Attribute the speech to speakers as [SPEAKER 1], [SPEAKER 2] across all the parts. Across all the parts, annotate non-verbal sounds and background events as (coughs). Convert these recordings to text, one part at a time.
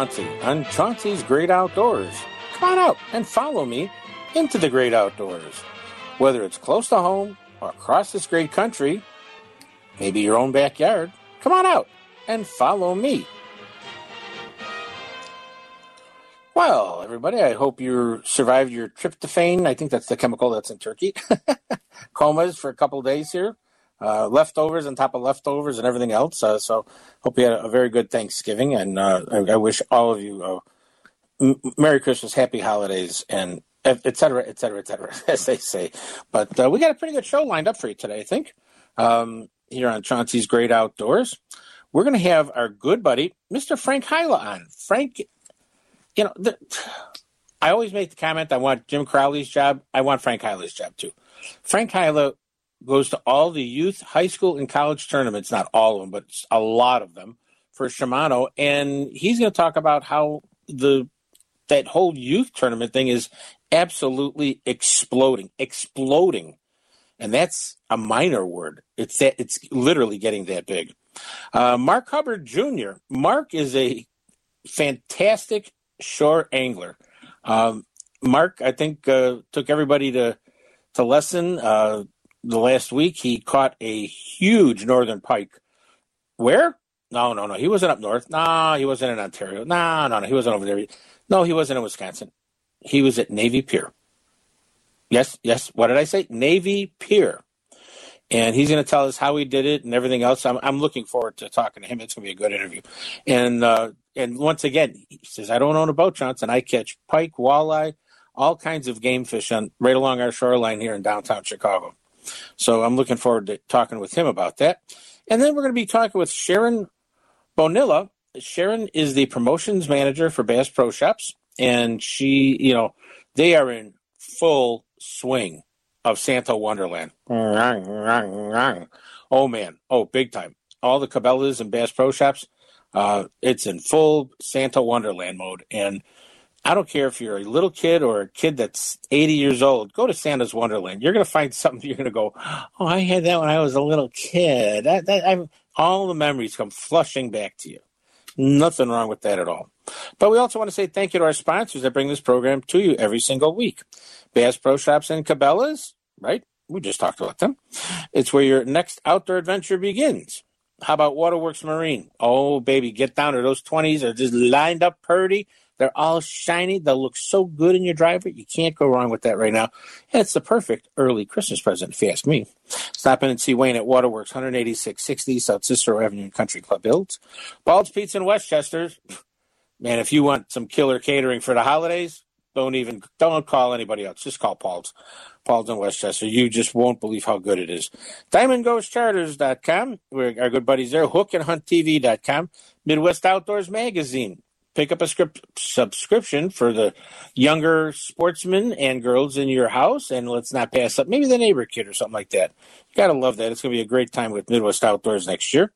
[SPEAKER 1] Chauncey on Chauncey's Great Outdoors. Come on out and follow me into the great outdoors. Whether it's close to home or across this great country, maybe your own backyard, come on out and follow me. Well, everybody, I hope you survived your tryptophan. I think that's the chemical that's in turkey. (laughs) Comas for a couple days here. Uh, leftovers on top of leftovers and everything else. Uh, so, hope you had a, very good Thanksgiving, and uh, I, I, wish all of you uh, m- Merry Christmas, Happy Holidays, and et cetera, et cetera, et cetera, (laughs) as they say. But uh, we got a pretty good show lined up for you today, I think, um, here on Chauncey's Great Outdoors. We're going to have our good buddy, Mr. Frank Hyla, on. Frank, you know, the, I always make the comment I want Jim Crowley's job. I want Frank Hyla's job too. Frank Hyla goes to all the youth, high school, and college tournaments, not all of them, but a lot of them for Shimano. And he's going to talk about how the that whole youth tournament thing is absolutely exploding, exploding. And that's a minor word. It's that it's literally getting that big. Uh, Mark Hubbard Jr. Mark is a fantastic shore angler. Um, Mark, I think, uh, took everybody to to lesson uh, the last week. He caught a huge northern pike. Where? No, no, no. He wasn't up north. No, he wasn't in Ontario. No, no, no. He wasn't over there. No, he wasn't in Wisconsin. He was at Navy Pier. Yes, yes. What did I say? Navy Pier. And he's going to tell us how he did it and everything else. I'm, I'm looking forward to talking to him. It's going to be a good interview. And uh, and once again, he says, I don't own a boat, Johnson. I catch pike, walleye, all kinds of game fish on right along our shoreline here in downtown Chicago. So I'm looking forward to talking with him about that. And then we're going to be talking with Sharon Bonilla. Sharon is the promotions manager for Bass Pro Shops and she, you know, they are in full swing of Santa Wonderland. Oh man, oh big time! All the Cabela's and Bass Pro Shops, uh, it's in full Santa Wonderland mode, and I don't care if you're a little kid or a kid that's 80 years old. Go to Santa's Wonderland. You're going to find (laughs) something. You're going to go, oh, I had that when I was a little kid. That, that, all the memories come flushing back to you. Nothing wrong with that at all. But we also want to say thank you to our sponsors that bring this program to you every single week. Bass Pro Shops and Cabela's, right? We just talked about them. It's where your next outdoor adventure begins. How about Waterworks Marine? Oh, baby, get down to those 20s. They're just lined up purdy. They're all shiny. They'll look so good in your driver. You can't go wrong with that right now. And it's the perfect early Christmas present, if you ask me. Stop in and see Wayne at Waterworks, 18660 South Cicero Avenue Country Club Hills. Paul's Pizza in Westchester. Man, if you want some killer catering for the holidays, don't even don't call anybody else. Just call Paul's. Paul's in Westchester. You just won't believe how good it is. DiamondGhostCharters.com. We're our good buddies there. HookandHuntTV.com. Midwest Outdoors Magazine. Pick up a script subscription for the younger sportsmen and girls in your house, and let's not pass up maybe the neighbor kid or something like that. Gotta love that. It's gonna be a great time with Midwest Outdoors next year.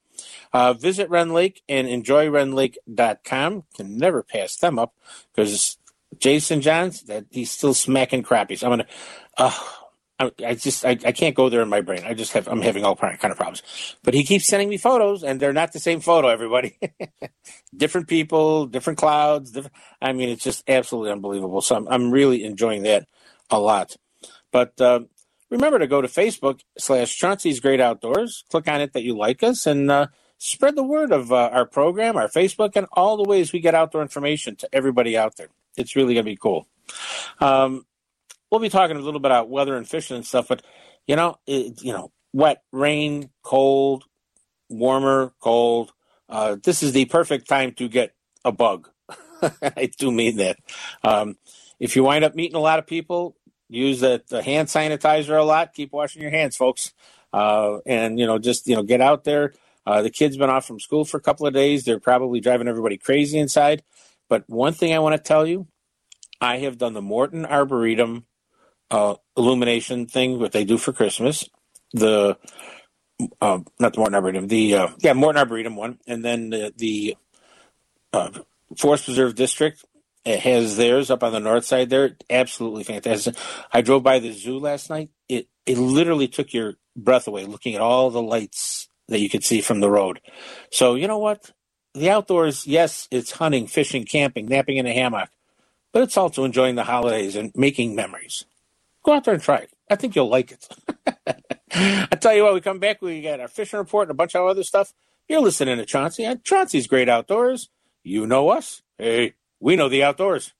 [SPEAKER 1] Uh, visit Rend Lake and enjoyrendlake.com. Can never pass them up because Jason Johns, that he's still smacking crappies. I'm gonna, uh, I, I just I, I can't go there in my brain. I just have I'm having all kind of problems. But he keeps sending me photos, and they're not the same photo. Everybody, (laughs) different people, different clouds. Different, I mean, it's just absolutely unbelievable. So I'm I'm really enjoying that a lot. But uh, remember to go to Facebook slash Chauncey's Great Outdoors. Click on it that you like us, and uh, spread the word of uh, our program, our Facebook, and all the ways we get outdoor information to everybody out there. It's really to be cool. Um, we'll be talking a little bit about weather and fishing and stuff, but you know, it, you know, wet, rain, cold, warmer, cold. Uh, this is the perfect time to get a bug. (laughs) I do mean that. Um, if you wind up meeting a lot of people, use the, the hand sanitizer a lot. Keep washing your hands, folks. Uh, and you know, just you know, get out there uh, the kids been off from school for a couple of days. They're probably driving everybody crazy inside. But one thing I want to tell you, I have done the Morton Arboretum uh, illumination thing, what they do for Christmas. The uh, not the Morton Arboretum, the uh, yeah Morton Arboretum one, and then the, the uh, Forest Preserve District it has theirs up on the north side there. Absolutely fantastic. I drove by the zoo last night. It it literally took your breath away looking at all the lights that you could see from the road. So you know what? The outdoors, yes, it's hunting, fishing, camping, napping in a hammock, but it's also enjoying the holidays and making memories. Go out there and try it. I think you'll like it. (laughs) I tell you what, we come back, we got our fishing report and a bunch of other stuff. You're listening to Chauncey. Chauncey's Great Outdoors. You know us. Hey, we know the outdoors.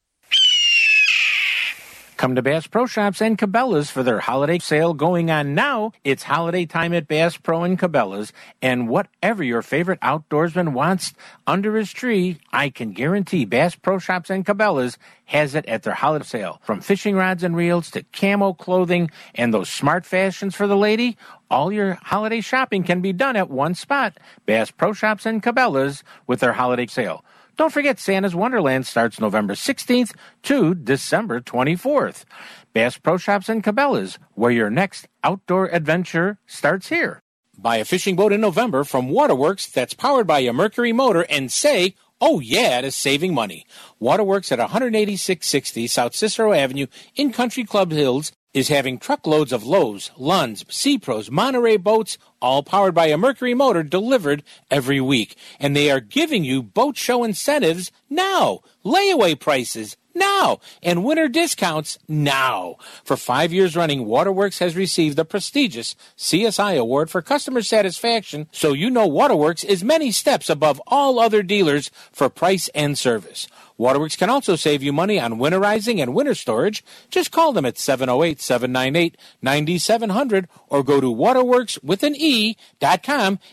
[SPEAKER 2] Come to Bass Pro Shops and Cabela's for their holiday sale going on now. It's holiday time at Bass Pro and Cabela's, and whatever your favorite outdoorsman wants under his tree, I can guarantee Bass Pro Shops and Cabela's has it at their holiday sale. From fishing rods and reels to camo clothing and those smart fashions for the lady, all your holiday shopping can be done at one spot. Bass Pro Shops and Cabela's with their holiday sale. Don't forget Santa's Wonderland starts November 16th to December 24th. Bass Pro Shops and Cabela's, where your next outdoor adventure starts here. Buy a fishing boat in November from Waterworks that's powered by a Mercury motor and say, oh yeah, to saving money. Waterworks at 18660 South Cicero Avenue in Country Club Hills is having truckloads of Lowe's, Lund's, Sea Pros, Monterey boats, all powered by a Mercury motor delivered every week. And they are giving you boat show incentives now, layaway prices now, and winter discounts now. For five years running, Waterworks has received the prestigious CSI Award for customer satisfaction, so you know Waterworks is many steps above all other dealers for price and service. Waterworks can also save you money on winterizing and winter storage. Just call them at 708 798 9700 or go to waterworkswithan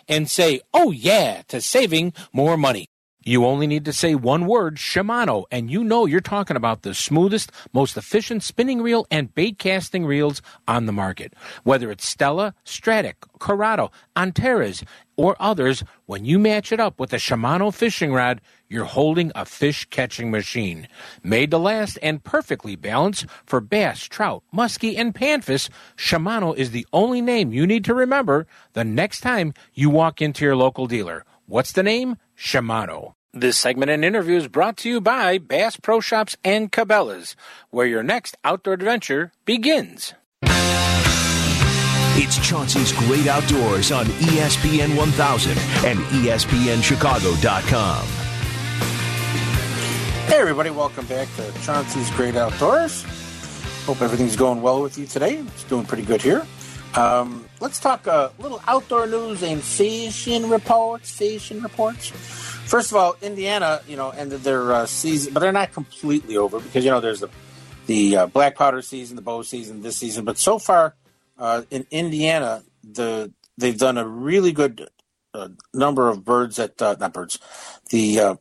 [SPEAKER 2] and say, oh yeah, to saving more money. You only need to say one word, Shimano, and you know you're talking about the smoothest, most efficient spinning reel and bait casting reels on the market. Whether it's Stella, Stradic, Curado, Antares, or others, when you match it up with a Shimano fishing rod, you're holding a fish catching machine. Made to last and perfectly balanced for bass, trout, muskie, and panfish, Shimano is the only name you need to remember the next time you walk into your local dealer. What's the name? Shimano. This segment and interview is brought to you by Bass Pro Shops and Cabela's, where your next outdoor adventure begins.
[SPEAKER 3] It's Chauncey's Great Outdoors on ESPN 1000 and ESPNChicago.com.
[SPEAKER 1] Hey, everybody, welcome back to Chauncey's Great Outdoors. Hope everything's going well with you today. It's doing pretty good here. Um, let's talk a little outdoor news and fishing reports. Fishing reports. First of all, Indiana, you know, ended their uh, season, but they're not completely over because you know there's the the uh, black powder season, the bow season, this season. But so far uh, in Indiana, the they've done a really good uh, number of birds that uh, not birds, the uh,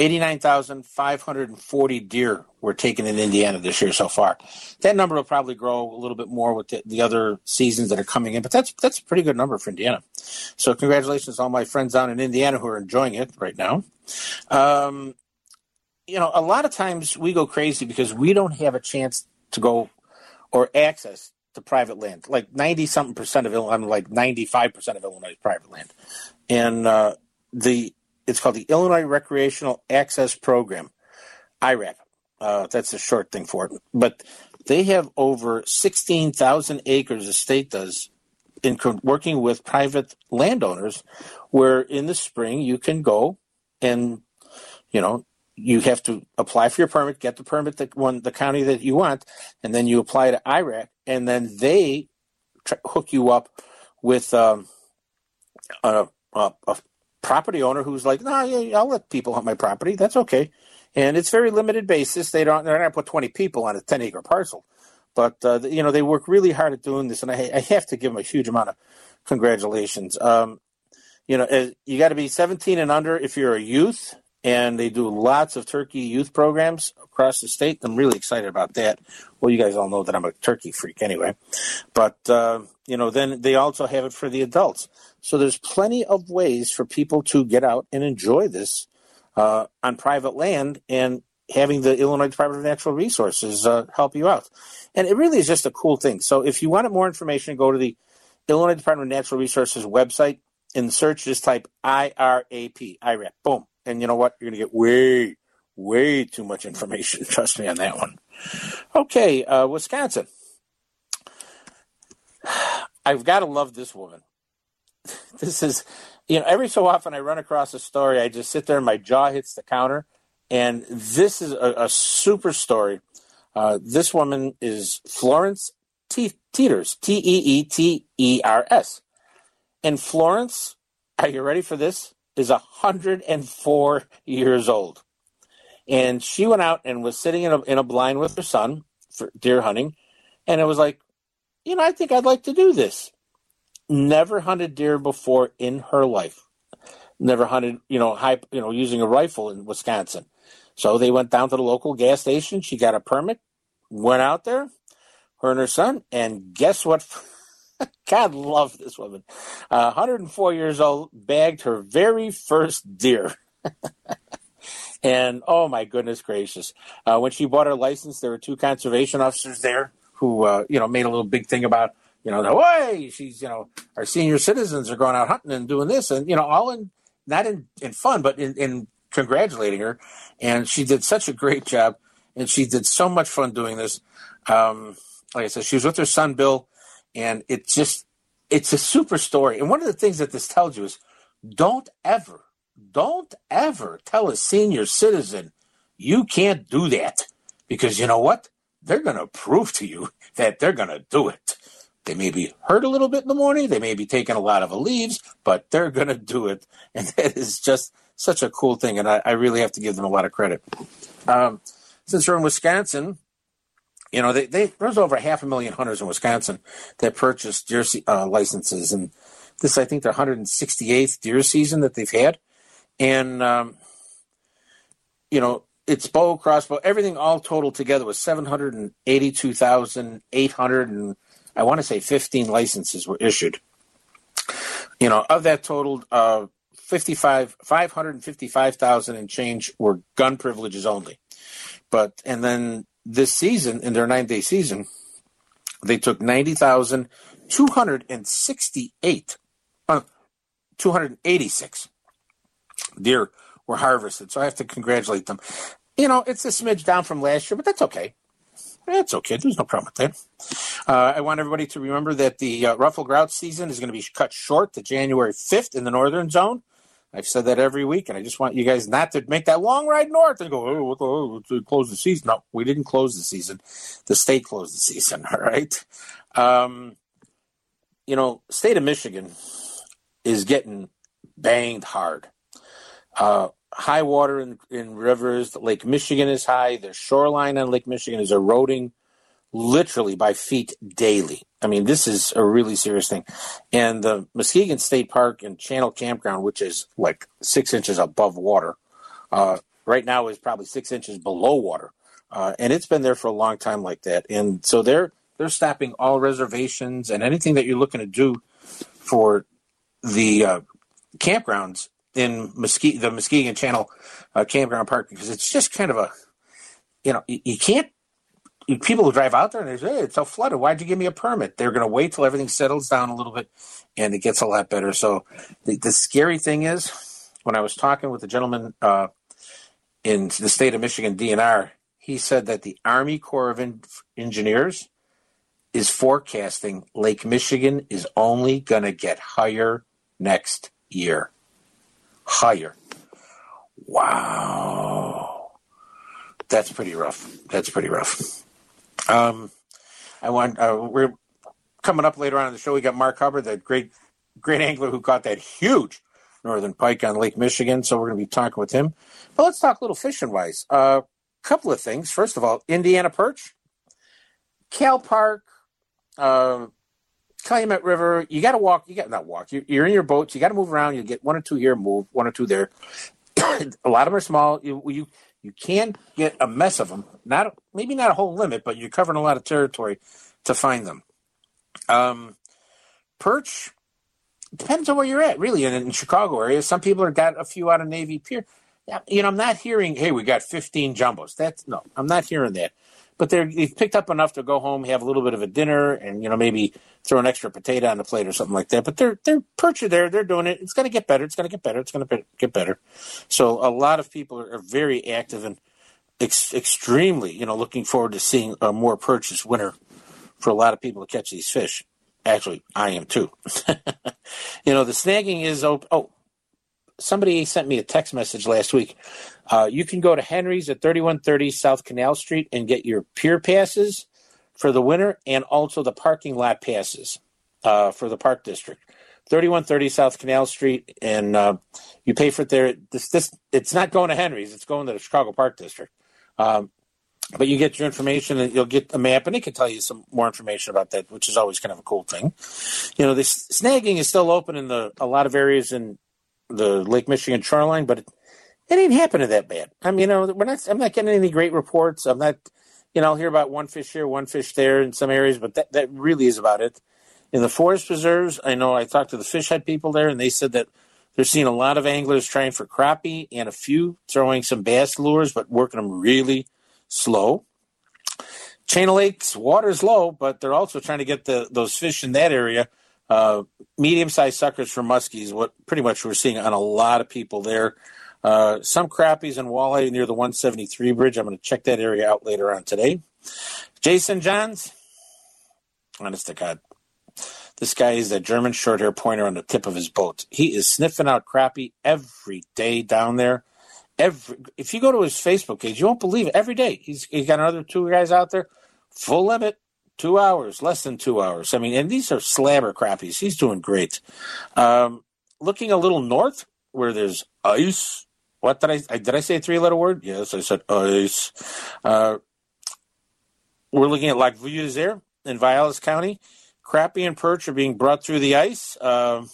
[SPEAKER 1] 89,540 deer were taken in Indiana this year so far. That number will probably grow a little bit more with the, the, other seasons that are coming in, but that's that's a pretty good number for Indiana. So congratulations to all my friends down in Indiana who are enjoying it right now. Um, you know, a lot of times we go crazy because we don't have a chance to go or access to private land. Like 90 something percent of Illinois, like 95% of Illinois is private land. And uh, the it's called the Illinois Recreational Access Program, IRAP. Uh, that's a short thing for it. But they have over 16,000 acres, the state does, in co- working with private landowners, where in the spring you can go and, you know, you have to apply for your permit, get the permit that one the county that you want, and then you apply to IRAP, and then they tr- hook you up with um, a, a, a property owner who's like, no, nah, yeah, I'll let people hunt my property. That's okay. And it's very limited basis. They don't, they're not put 20 people on a 10 acre parcel. But, uh, you know, they work really hard at doing this. And I, I have to give them a huge amount of congratulations. Um, you know, you got to be 17 and under if you're a youth. And they do lots of turkey youth programs across the state. I'm really excited about that. Well, you guys all know that I'm a turkey freak anyway. But, uh, you know, then they also have it for the adults. So there's plenty of ways for people to get out and enjoy this uh, on private land and having the Illinois Department of Natural Resources uh, help you out. And it really is just a cool thing. So if you wanted more information, go to the Illinois Department of Natural Resources website in search, just type IRAP, IRAP, boom. And you know what? You're going to get way, way too much information. (laughs) Trust me on that one. Okay, uh, Wisconsin. (sighs) I've got to love this woman. (laughs) This is, you know, every so often I run across a story, I just sit there and my jaw hits the counter. And this is a, a super story. Uh, this woman is Florence Te- Teeters, T E E T E R S. And Florence, are you ready for this? Is 104 years old. And she went out and was sitting in a, in a blind with her son for deer hunting. And it was like, you know, I think I'd like to do this. Never hunted deer before in her life. Never hunted, you know, high, you know, using a rifle in Wisconsin. So they went down to the local gas station. She got a permit, went out there, her and her son, and guess what? (laughs) God love this woman. Uh, 104 years old, bagged her very first deer. (laughs) and oh my goodness gracious. Uh, when she bought her license, there were two conservation officers there who, uh, you know, made a little big thing about, you know, the way she's, you know, our senior citizens are going out hunting and doing this and, you know, all in, not in, in fun, but in, in congratulating her. And she did such a great job and she did so much fun doing this. Um, like I said, she was with her son, Bill, and it just, it's a super story. And one of the things that this tells you is don't ever, don't ever tell a senior citizen you can't do that because you know what? They're going to prove to you that they're going to do it. They may be hurt a little bit in the morning. They may be taking a lot of leaves, but they're going to do it. (laughs) And that is just such a cool thing. And I, I really have to give them a lot of credit. Um, since we're in Wisconsin, you know, they, they there's over half a million hunters in Wisconsin that purchased deer uh, licenses, and this I think the 168th deer season that they've had, and um, you know, it's bow, crossbow, everything all total together was 782,800, and I want to say 15 licenses were issued. You know, of that total, uh, 55, 555,000 and change were gun privileges only. But, and then this season, in their nine day season, they took 90,268, uh, 286 deer were harvested. So I have to congratulate them. You know, it's a smidge down from last year, but that's okay. That's okay. There's no problem with that. Uh, I want everybody to remember that the uh, ruffed grouse season is going to be cut short to January 5th in the northern zone. I've said that every week, and I just want you guys not to make that long ride north and go, oh, what the, oh, close the season. No, we didn't close the season. The state closed the season, (laughs) all right? Um, you know, state of Michigan is getting banged hard. Uh, high water in, in rivers. Lake Michigan is high. The shoreline on Lake Michigan is eroding literally by feet daily. I mean, this is a really serious thing. And the Muskegon State Park and Channel Campground, which is like six inches above water, uh, right now is probably six inches below water. Uh, and it's been there for a long time like that. And so they're they're stopping all reservations and anything that you're looking to do for the uh, campgrounds in Muskegon, the Muskegon Channel uh, Campground Park because it's just kind of a, you know, you, you can't people who drive out there and they say, hey, it's all flooded. Why'd you give me a permit? They're going to wait till everything settles down a little bit and it gets a lot better. So the, the scary thing is when I was talking with the gentleman uh, in the state of Michigan DNR, he said that the Army Corps of Engineers is forecasting Lake Michigan is only going to get higher next year. Higher. Wow. That's pretty rough. That's pretty rough. Um, I want uh, we're coming up later on in the show. We got Mark Hubbard, that great great angler who caught that huge northern pike on Lake Michigan. So we're going to be talking with him. But let's talk a little fishing wise. A uh, couple of things. First of all, Indiana perch, Cal Park, uh, Calumet River. You got to walk. You got not walk. You, you're in your boats. You got to move around. You get one or two here, move one or two there. (coughs) a lot of them are small. You you you can get a mess of them. Not maybe not a whole limit, but you're covering a lot of territory to find them. Um, perch depends on where you're at, really. In, in Chicago area, some people have got a few out of Navy Pier. You know, I'm not hearing, hey, we got 15 jumbos. That's no, I'm not hearing that. But they're they've picked up enough to go home, have a little bit of a dinner, and you know maybe throw an extra potato on the plate or something like that. But they're they're perch are there, they're doing it. It's going to get better. It's going to get better. It's going to get better. So a lot of people are, are very active and ex- extremely, you know, looking forward to seeing a more perch this winter for a lot of people to catch these fish. Actually, I am too. (laughs) you know, the snagging is. Oh, somebody sent me a text message last week. Uh, you can go to Henry's at 3130 South Canal Street and get your pier passes for the winter and also the parking lot passes uh, for the park district. 3130 South Canal Street, and uh, you pay for it there. This, this, it's not going to Henry's; it's going to the Chicago Park District. Um, but you get your information and you'll get a map and it can tell you some more information about that which is always kind of a cool thing you know this snagging is still open in the a lot of areas in the lake michigan shoreline but it, it ain't happening that bad i mean you know we're not i'm not getting any great reports i'm not you know i'll hear about one fish here one fish there in some areas but that, that really is about it in the forest preserves i know i talked to the fish head people there and they said that they're seeing a lot of anglers trying for crappie and a few throwing some bass lures but working them really slow. Chain of Lakes, water's low, but they're also trying to get the those fish in that area. Uh, medium-sized suckers for muskies, what pretty much we're seeing on a lot of people there. Uh, some crappies and walleye near the 173 bridge. I'm going to check that area out later on today. Jason Johns, honest to God, this guy is a German short hair pointer on the tip of his boat. He is sniffing out crappie every day down there every if you go to his Facebook page, you won't believe it. Every day he's he's got another two guys out there, full limit, two hours, less than two hours. I mean, and these are slabber crappies. He's doing great. Um, looking a little north where there's ice. What did I, did I say a three letter word? Yes, I said ice. Uh, we're looking at Vieux there in Vilas County. Crappie and perch are being brought through the ice. Uh,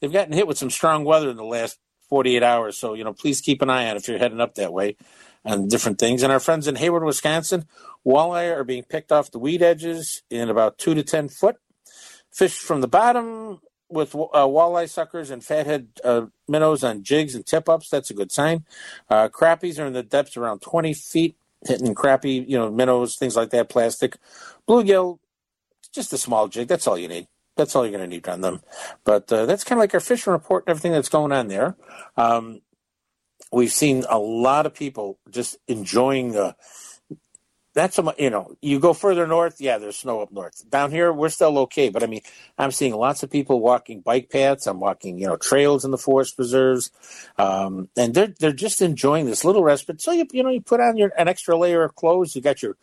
[SPEAKER 1] they've gotten hit with some strong weather in the last 48 hours. So, you know, please keep an eye on if you're heading up that way and different things. And our friends in Hayward, Wisconsin, walleye are being picked off the weed edges in about two to 10 foot. Fish from the bottom with uh, walleye suckers and fathead uh, minnows on jigs and tip ups. That's a good sign. Uh, crappies are in the depths around 20 feet, hitting crappie, you know, minnows, things like that, plastic. Bluegill, just a small jig. That's all you need that's all you're going to need on them. But uh, that's kind of like our fishing report and everything that's going on there. Um, we've seen a lot of people just enjoying the. That's a, you know you go further north, yeah, there's snow up north. Down here, we're still okay, but I mean, I'm seeing lots of people walking bike paths. I'm walking, you know, trails in the forest preserves, um, and they're they're just enjoying this little respite. So you you know you put on your an extra layer of clothes. You got your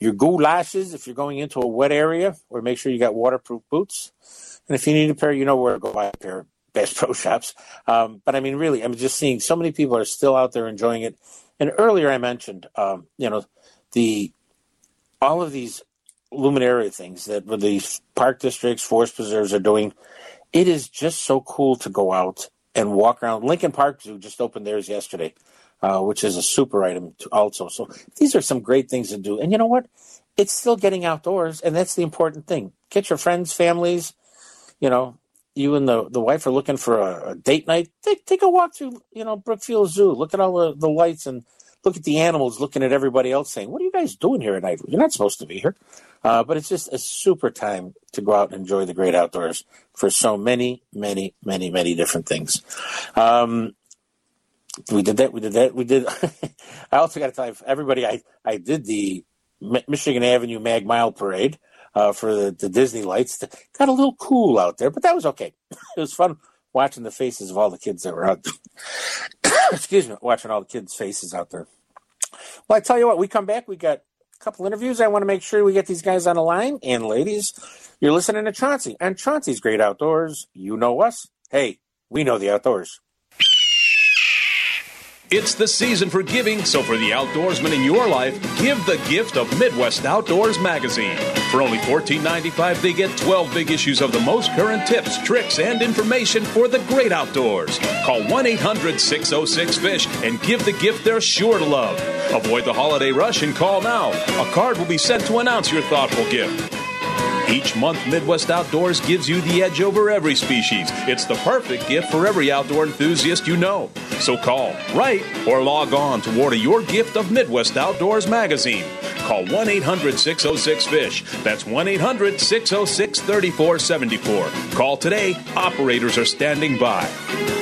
[SPEAKER 1] your lashes if you're going into a wet area, or make sure you got waterproof boots. And if you need a pair, you know where to go buy a pair. of Bass Pro Shops. Um, but I mean, really, I'm just seeing so many people are still out there enjoying it. And earlier I mentioned, um, you know, the all of these luminary things that these park districts, forest preserves are doing. It is just so cool to go out and walk around. Lincoln Park Zoo just opened theirs yesterday uh, which is a super item also. So these are some great things to do. And you know what? It's still getting outdoors, and that's the important thing. Get your friends, families, you know, you and the, the wife are looking for a, a date night. Take, take a walk through, you know, Brookfield Zoo. Look at all the, the lights and look at the animals looking at everybody else saying, What are you guys doing here at night? You're not supposed to be here. Uh, but it's just a super time to go out and enjoy the great outdoors for so many, many, many, many different things. Um, we did that. We did that. We did. (laughs) I also got to tell everybody, I, I did the Michigan Avenue Mag Mile Parade uh, for the, the Disney lights. Got a little cool out there, but that was okay. (laughs) it was fun watching the faces of all the kids that were out. (coughs) Excuse me, watching all the kids' faces out there. Well, I tell you what, we come back. We got a couple interviews. I want to make sure we get these guys on the line. And ladies, you're listening to Chauncey and Chauncey's Great Outdoors. You know us. Hey, we know the outdoors.
[SPEAKER 4] It's the season for giving, so for the outdoorsman in your life, give the gift of Midwest Outdoors Magazine. For only $14.95, they get 12 big issues of the most current tips, tricks, and information for the great outdoors. Call 1 800 606 FISH and give the gift they're sure to love. Avoid the holiday rush and call now. A card will be sent to announce your thoughtful gift. Each month, Midwest Outdoors gives you the edge over every species. It's the perfect gift for every outdoor enthusiast you know. So call, write, or log on to order your gift of Midwest Outdoors magazine. Call 1 800 606 FISH. That's 1 800 606 3474. Call today. Operators are standing by.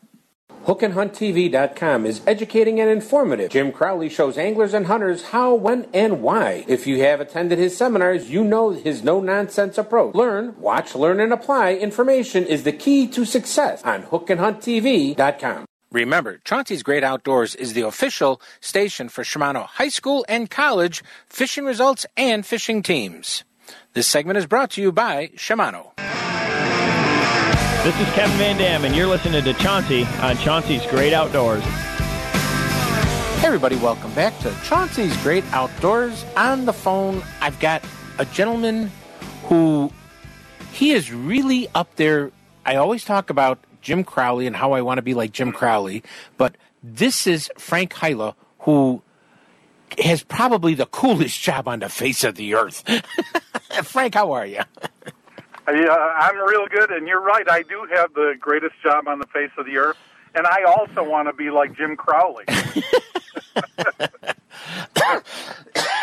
[SPEAKER 1] HookandHuntTV.com is educating and informative. Jim Crowley shows anglers and hunters how, when, and why. If you have attended his seminars, you know his no nonsense approach. Learn, watch, learn, and apply. Information is the key to success on HookandHuntTV.com. Remember, Chauncey's Great Outdoors is the official station for Shimano High School and College fishing results and fishing teams. This segment is brought to you by Shimano.
[SPEAKER 5] This is Kevin Van Dam, and you're listening to Chauncey on Chauncey's Great Outdoors.
[SPEAKER 1] Hey everybody, welcome back to Chauncey's Great Outdoors. On the phone, I've got a gentleman who he is really up there. I always talk about Jim Crowley and how I want to be like Jim Crowley, but this is Frank Hyla, who has probably the coolest (laughs) job on the face of the earth. (laughs) Frank, how are you?
[SPEAKER 6] Yeah, I'm real good, and you're right. I do have the greatest job on the face of the earth, and I also want to be like Jim Crowley. (laughs)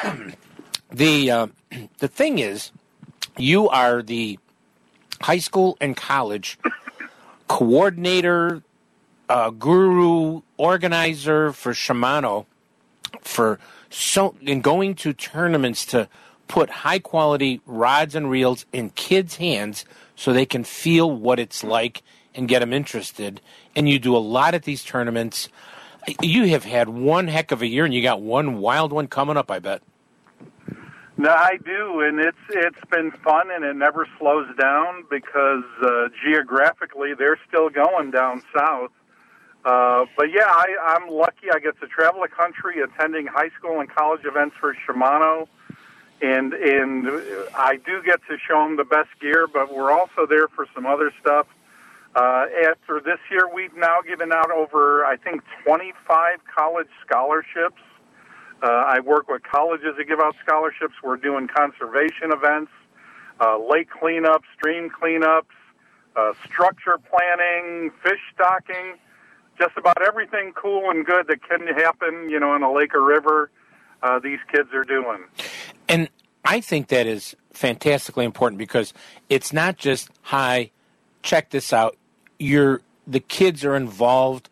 [SPEAKER 6] (coughs)
[SPEAKER 1] the uh, the thing is, you are the high school and college coordinator, uh, guru, organizer for Shimano for so in going to tournaments to put high quality rods and reels in kids' hands so they can feel what it's like and get them interested. And you do a lot at these tournaments. You have had one heck of a year, and you got one wild one coming up. I bet.
[SPEAKER 6] No, I do, and it's it's been fun, and it never slows down because uh, geographically they're still going down south. Uh, but yeah, I, I'm lucky. I get to travel the country, attending high school and college events for Shimano, and and I do get to show them the best gear. But we're also there for some other stuff. Uh, after this year, we've now given out over I think 25 college scholarships. Uh, I work with colleges to give out scholarships. We're doing conservation events, uh, lake cleanups, stream cleanups, uh, structure planning, fish stocking, just about everything cool and good that can happen, you know, in a lake or river. Uh, these kids are doing.
[SPEAKER 1] I think that is fantastically important because it's not just hi, check this out. You're the kids are involved,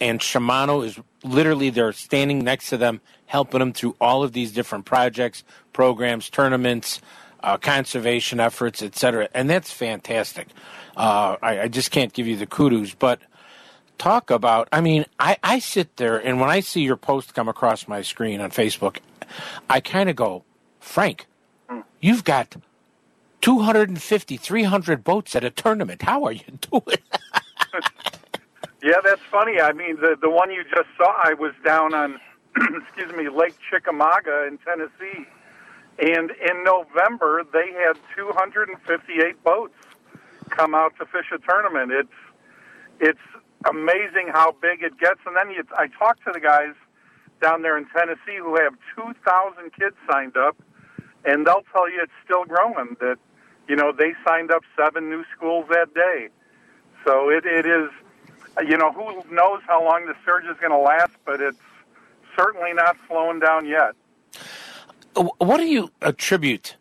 [SPEAKER 1] and Shimano is literally they're standing next to them, helping them through all of these different projects, programs, tournaments, uh, conservation efforts, etc. And that's fantastic. Uh, I, I just can't give you the kudos, but talk about i mean I, I sit there and when i see your post come across my screen on facebook i kind of go frank you've got 250 300 boats at a tournament how are you (laughs) doing (laughs)
[SPEAKER 6] Yeah, that's funny. I mean, the the one you just saw, I was down on, (clears throat) excuse me, Lake Chickamauga in Tennessee, and in November they had 258 boats come out to fish a tournament. It's it's amazing how big it gets. And then you, I talked to the guys down there in Tennessee who have 2,000 kids signed up, and they'll tell you it's still growing. That you know they signed up seven new schools that day, so it it is you know, who knows how long the surge is going to last, but it's certainly not slowing down yet.
[SPEAKER 1] Uh, what do you attribute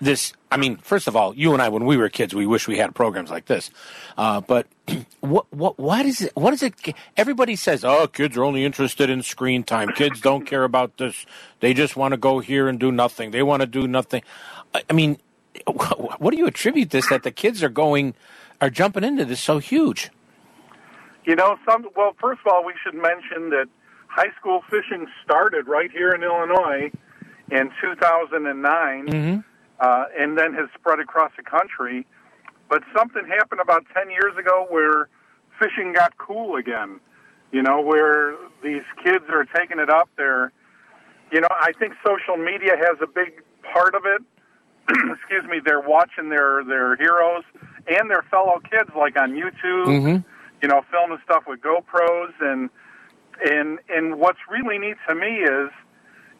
[SPEAKER 1] this? I mean, first of all, you and I, when we were kids, we wish we had programs like this. Uh, but (clears throat) what, what, what is it? What is it? Everybody says, "Oh, kids are only interested in screen time. Kids don't care about this. They just want to go here and do nothing. They want to do nothing." I mean, what do you attribute this that the kids are going, are jumping into this so huge?
[SPEAKER 6] You know, some. Well, first of all, we should mention that high school fishing started right here in Illinois in 2009,
[SPEAKER 1] Mm-hmm.
[SPEAKER 6] Uh, and then has spread across the country. But something happened about 10 years ago where fishing got cool again. You know, where these kids are taking it up. They're, you know, I think social media has a big part of it. (clears throat) Excuse me. They're watching their their heroes and their fellow kids, like on YouTube.
[SPEAKER 1] Mm-hmm.
[SPEAKER 6] You know, filming stuff with GoPros and and and what's really neat to me is,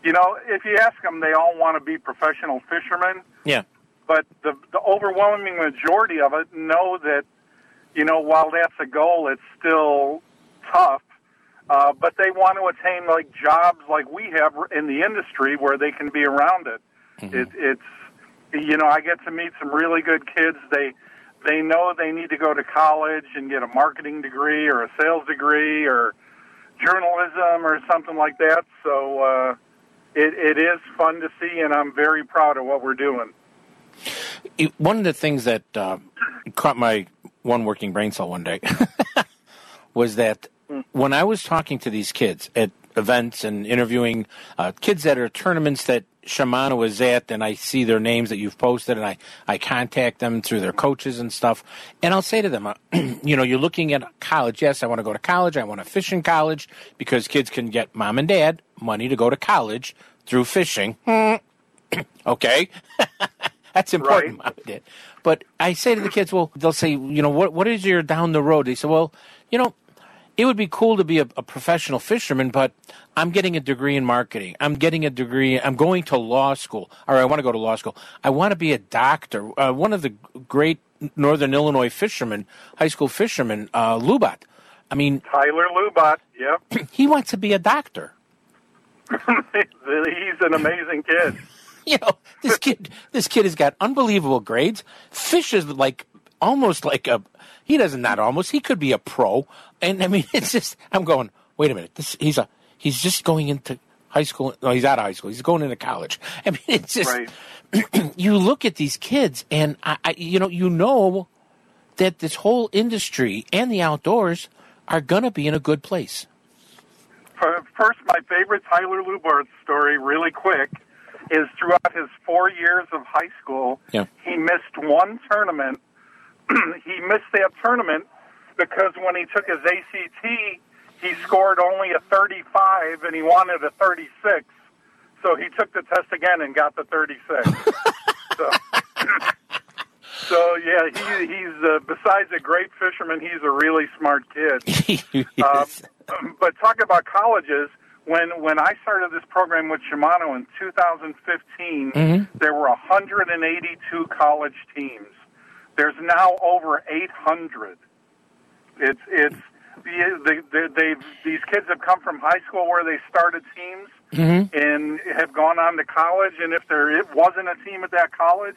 [SPEAKER 6] you know, if you ask them, they all want to be professional fishermen
[SPEAKER 1] Yeah.
[SPEAKER 6] but the, the overwhelming majority of it know that, you know, while that's a goal, it's still tough. Uh, but they want to attain like jobs like we have in the industry where they can be around it. it it's, you know, I get to meet some really good kids. They they know they need to go to college and get a marketing degree or a sales degree or journalism or something like that. So uh, it, it is fun to see, and I'm very proud of what we're doing.
[SPEAKER 1] One of the things that uh, caught my one working brain cell one day (laughs) was that when I was talking to these kids at events and interviewing uh, kids that are tournaments that Shimano is at, and I see their names that you've posted, and I, I contact them through their coaches and stuff, and I'll say to them, uh, (clears throat) you know, you're looking at college. Yes, I want to go to college. I want to fish in college because kids can get mom and dad money to go to college through fishing. (clears throat) okay. (laughs) That's important, Mom and Dad. But I say to the kids, well, they'll say, you know, what what is your down the road? They say, well, you know, it would be cool to be a, a professional fisherman, but I'm getting a degree in marketing. I'm getting a degree. I'm going to law school, or I want to go to law school. I want to be a doctor. Uh, one of the great Northern Illinois fishermen, high school fishermen, uh, Lubat. I mean,
[SPEAKER 6] Tyler Lubot, yep. (clears throat)
[SPEAKER 1] he wants to be a doctor. (laughs)
[SPEAKER 6] He's an amazing kid. (laughs)
[SPEAKER 1] you know, this kid, this kid has got unbelievable grades. Fishes like almost like a. He doesn't not almost. He could be a pro. And I mean, (laughs) it's just. I'm going. Wait a minute. This he's a. He's just going into high school. No, he's out of high school. He's going into college. (laughs) I mean, it's just.
[SPEAKER 6] Right. (clears throat)
[SPEAKER 1] you look at these kids, and I, I, you know, you know that this whole industry and the outdoors are gonna be in a good place.
[SPEAKER 6] Uh, first, my favorite Tyler Lubart story, really quick, is throughout his four years of high school,
[SPEAKER 1] Yeah.
[SPEAKER 6] he missed one tournament. (clears throat) he missed that tournament because when he took his ACT, he scored only a 35 and he wanted a 36. So he took the test again and got the 36. (laughs) so, (laughs) so yeah, he, he's uh, besides a great fisherman, he's a really smart kid. (laughs)
[SPEAKER 1] Yes.
[SPEAKER 6] Um, but talk about colleges. When when I started this program with Shimano in 2015, there were 182 college teams. There's now over 800. It's it's the, the, the, they've these kids have come from high school where they started teams and have gone on to college. And if there it wasn't a team at that college,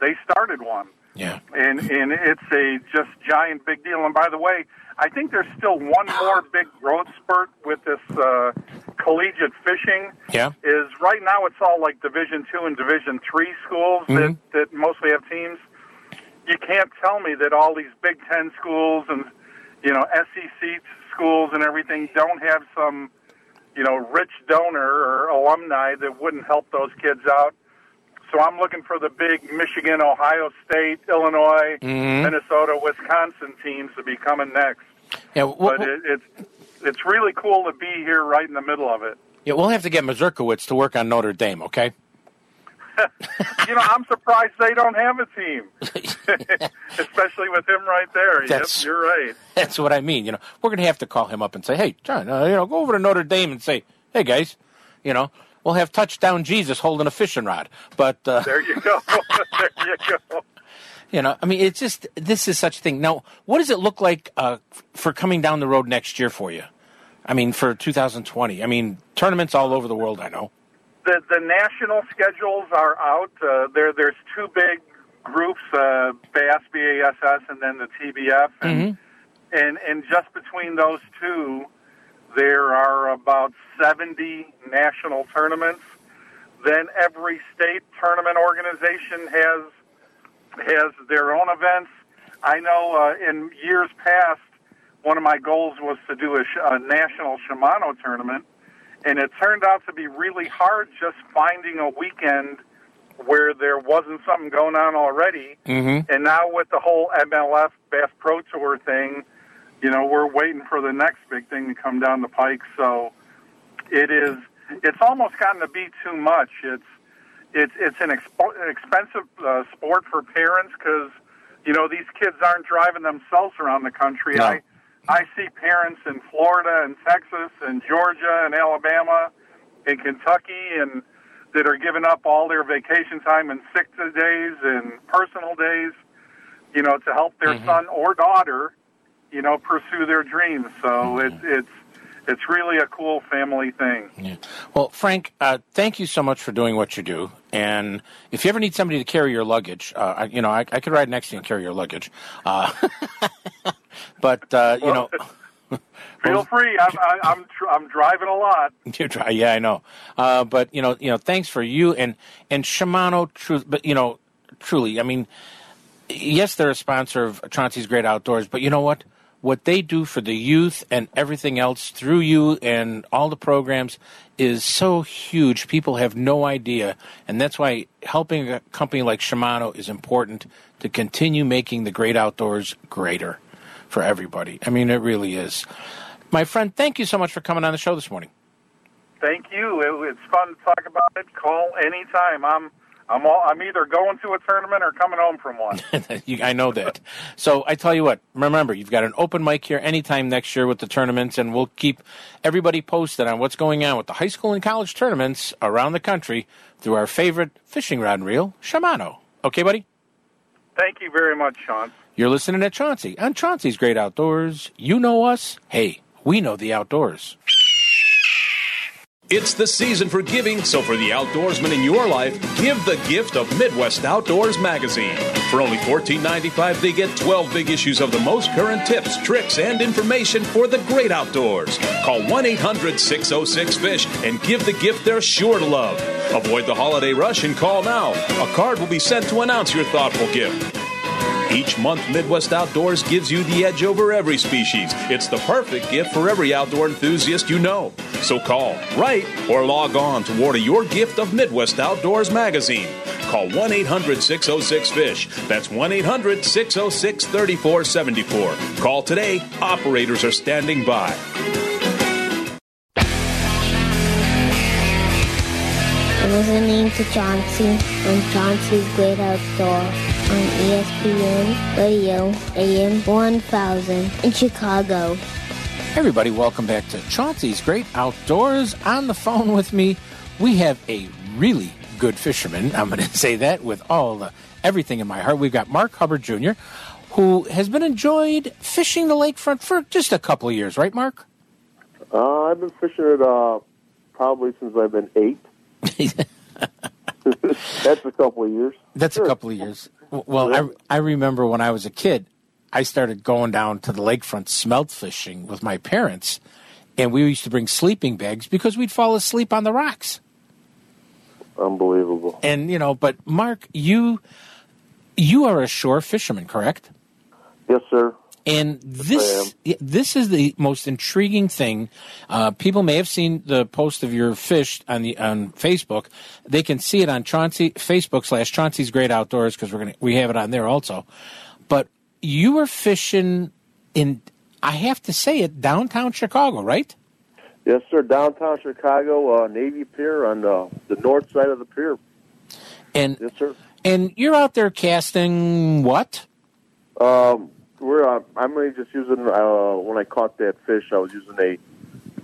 [SPEAKER 6] they started one
[SPEAKER 1] yeah.
[SPEAKER 6] and and it's a just giant big deal. And by the way, I think there's still one more big growth spurt with this uh, collegiate fishing.
[SPEAKER 1] Yeah.
[SPEAKER 6] Is right now it's all like Division two and Division three schools that that mostly have teams. You can't tell me that all these Big Ten schools and you know SEC schools and everything don't have some you know rich donor or alumni that wouldn't help those kids out. So I'm looking for the big Michigan, Ohio State, Illinois, mm-hmm. Minnesota, Wisconsin teams to be coming next.
[SPEAKER 1] Yeah. What,
[SPEAKER 6] But it, it's it's really cool to be here right in the middle of it.
[SPEAKER 1] Yeah, we'll have to get Mazurkowitz to work on Notre Dame, okay?
[SPEAKER 6] You know, I'm surprised they don't have a team, (laughs) (laughs) especially with him right there.
[SPEAKER 1] That's-
[SPEAKER 6] Yep, you're right.
[SPEAKER 1] That's what I mean. You know, we're going to have to call him up and say, "Hey, John, uh, you know, go over to Notre Dame and say, hey guys, you know, we'll have touchdown Jesus holding a fishing rod." But uh,
[SPEAKER 6] There you go. (laughs) there you go.
[SPEAKER 1] you know, I mean, it's just this is such a thing. Now, what does it look like uh, for coming down the road next year for you? I mean, for 2020. I mean, tournaments all over the world. I know.
[SPEAKER 6] The the national schedules are out. Uh, there there's two big groups, uh, BASS, BASS, and then the TBF, and, and and just between those two, there are about 70 national tournaments. Then every state tournament organization has has their own events. I know uh, in years past one of my goals was to do a, sh- a national Shimano tournament, and it turned out to be really hard just finding a weekend where there wasn't something going on already.
[SPEAKER 1] Mm-hmm.
[SPEAKER 6] And now with the whole MLF Bass Pro Tour thing, you know, we're waiting for the next big thing to come down the pike. So it is. It's almost gotten to be too much. It's it's it's an expo- expensive uh, sport for parents because you know these kids aren't driving themselves around the country.
[SPEAKER 1] No.
[SPEAKER 6] I I see parents in Florida and Texas and Georgia and Alabama and Kentucky and that are giving up all their vacation time and sick days and personal days, you know, to help their son or daughter, you know, pursue their dreams. So it's it's it's really a cool family thing.
[SPEAKER 1] Yeah. Well, Frank, uh, thank you so much for doing what you do. And if you ever need somebody to carry your luggage, uh, I, you know, I, I could ride next to you and carry your luggage. Uh, (laughs) but uh, (laughs) you know, (laughs) (laughs)
[SPEAKER 6] Feel free. I'm I, I'm tr- I'm driving a lot.
[SPEAKER 1] you try. Yeah, I know. Uh, but you know, you know, thanks for you and and Shimano. Truth, but you know, truly, I mean, yes, they're a sponsor of Chauncey's Great Outdoors, but you know what? What they do for the youth and everything else through you and all the programs is so huge. People have no idea, and that's why helping a company like Shimano is important to continue making the great outdoors greater for everybody. I mean, it really is. My friend, thank you so much for coming on the show this morning.
[SPEAKER 6] Thank you. It, it's fun to talk about it. Call anytime. I'm I'm all, I'm either going to a tournament or coming home from one. (laughs)
[SPEAKER 1] You- I know that. So I tell you what, remember, you've got an open mic here anytime next year with the tournaments, and we'll keep everybody posted on what's going on with the high school and college tournaments around the country through our favorite fishing rod and reel, Shimano. Okay, buddy?
[SPEAKER 6] Thank you very much, Sean.
[SPEAKER 1] You're listening to Chauncey on Chauncey's Great Outdoors. You know us. Hey, we know the outdoors.
[SPEAKER 4] It's the season for giving, so for the outdoorsman in your life, give the gift of Midwest Outdoors magazine. For only $14.95, they get 12 big issues of the most current tips, tricks, and information for the great outdoors. Call 1 800 606 FISH and give the gift they're sure to love. Avoid the holiday rush and call now. A card will be sent to announce your thoughtful gift. Each month, Midwest Outdoors gives you the edge over every species. It's the perfect gift for every outdoor enthusiast you know. So call, write, or log on to order your gift of Midwest Outdoors magazine. Call 1 800 606 FISH. That's 1 800 606 3474. Call today. Operators are standing by.
[SPEAKER 7] Listening to Chauncey on Chauncey's Great Outdoor on E ESPN Radio AM 1000 in Chicago.
[SPEAKER 1] Everybody, welcome back to Chauncey's Great Outdoors. On the phone with me, we have a really good fisherman. I'm going (laughs) to say that with all the everything in my heart. We've got Mark Hubbard Jr., who has been enjoyed fishing the lakefront for just a couple of years, right, Mark?
[SPEAKER 8] Uh, I've been fishing it uh, probably since I've been eight. (laughs) (laughs) That's a couple of years.
[SPEAKER 1] That's a couple of years. Well, I, I remember when I was a kid, I started going down to the lakefront smelt fishing with my parents, and we used to bring sleeping bags because we'd fall asleep on the rocks.
[SPEAKER 8] Unbelievable.
[SPEAKER 1] And you know, but Mark, you you are a shore fisherman, correct?
[SPEAKER 8] Yes, sir.
[SPEAKER 1] And this this is the most intriguing thing. Uh, people may have seen the post of your fish on the on Facebook. They can see it on Chauncey Facebook slash Chauncey's Great Outdoors because we're gonna we have it on there also. But you were fishing in I have to say it downtown Chicago, right?
[SPEAKER 8] Yes, sir. Downtown Chicago, uh, Navy Pier on uh, the north side of the pier.
[SPEAKER 1] And
[SPEAKER 8] Yes, sir.
[SPEAKER 1] and you're out there casting what?
[SPEAKER 8] Um, we're uh, I'm really just using uh, when I caught that fish, I was using a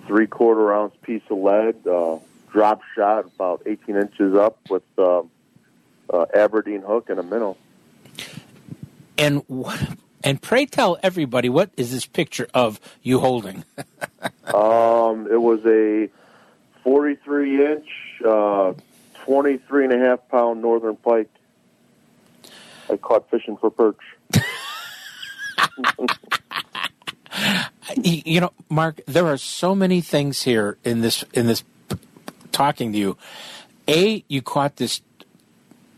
[SPEAKER 8] three quarter ounce piece of lead, uh, drop shot about 18 inches up with uh, uh, Aberdeen hook and a minnow.
[SPEAKER 1] And what? And pray tell everybody what is this picture of you holding? (laughs)
[SPEAKER 8] Um, it was a 43 inch, uh, 23 and a half pound northern pike. I caught fishing for perch. (laughs)
[SPEAKER 1] You know, Mark, there are so many things here in this in this talking to you. A, you caught this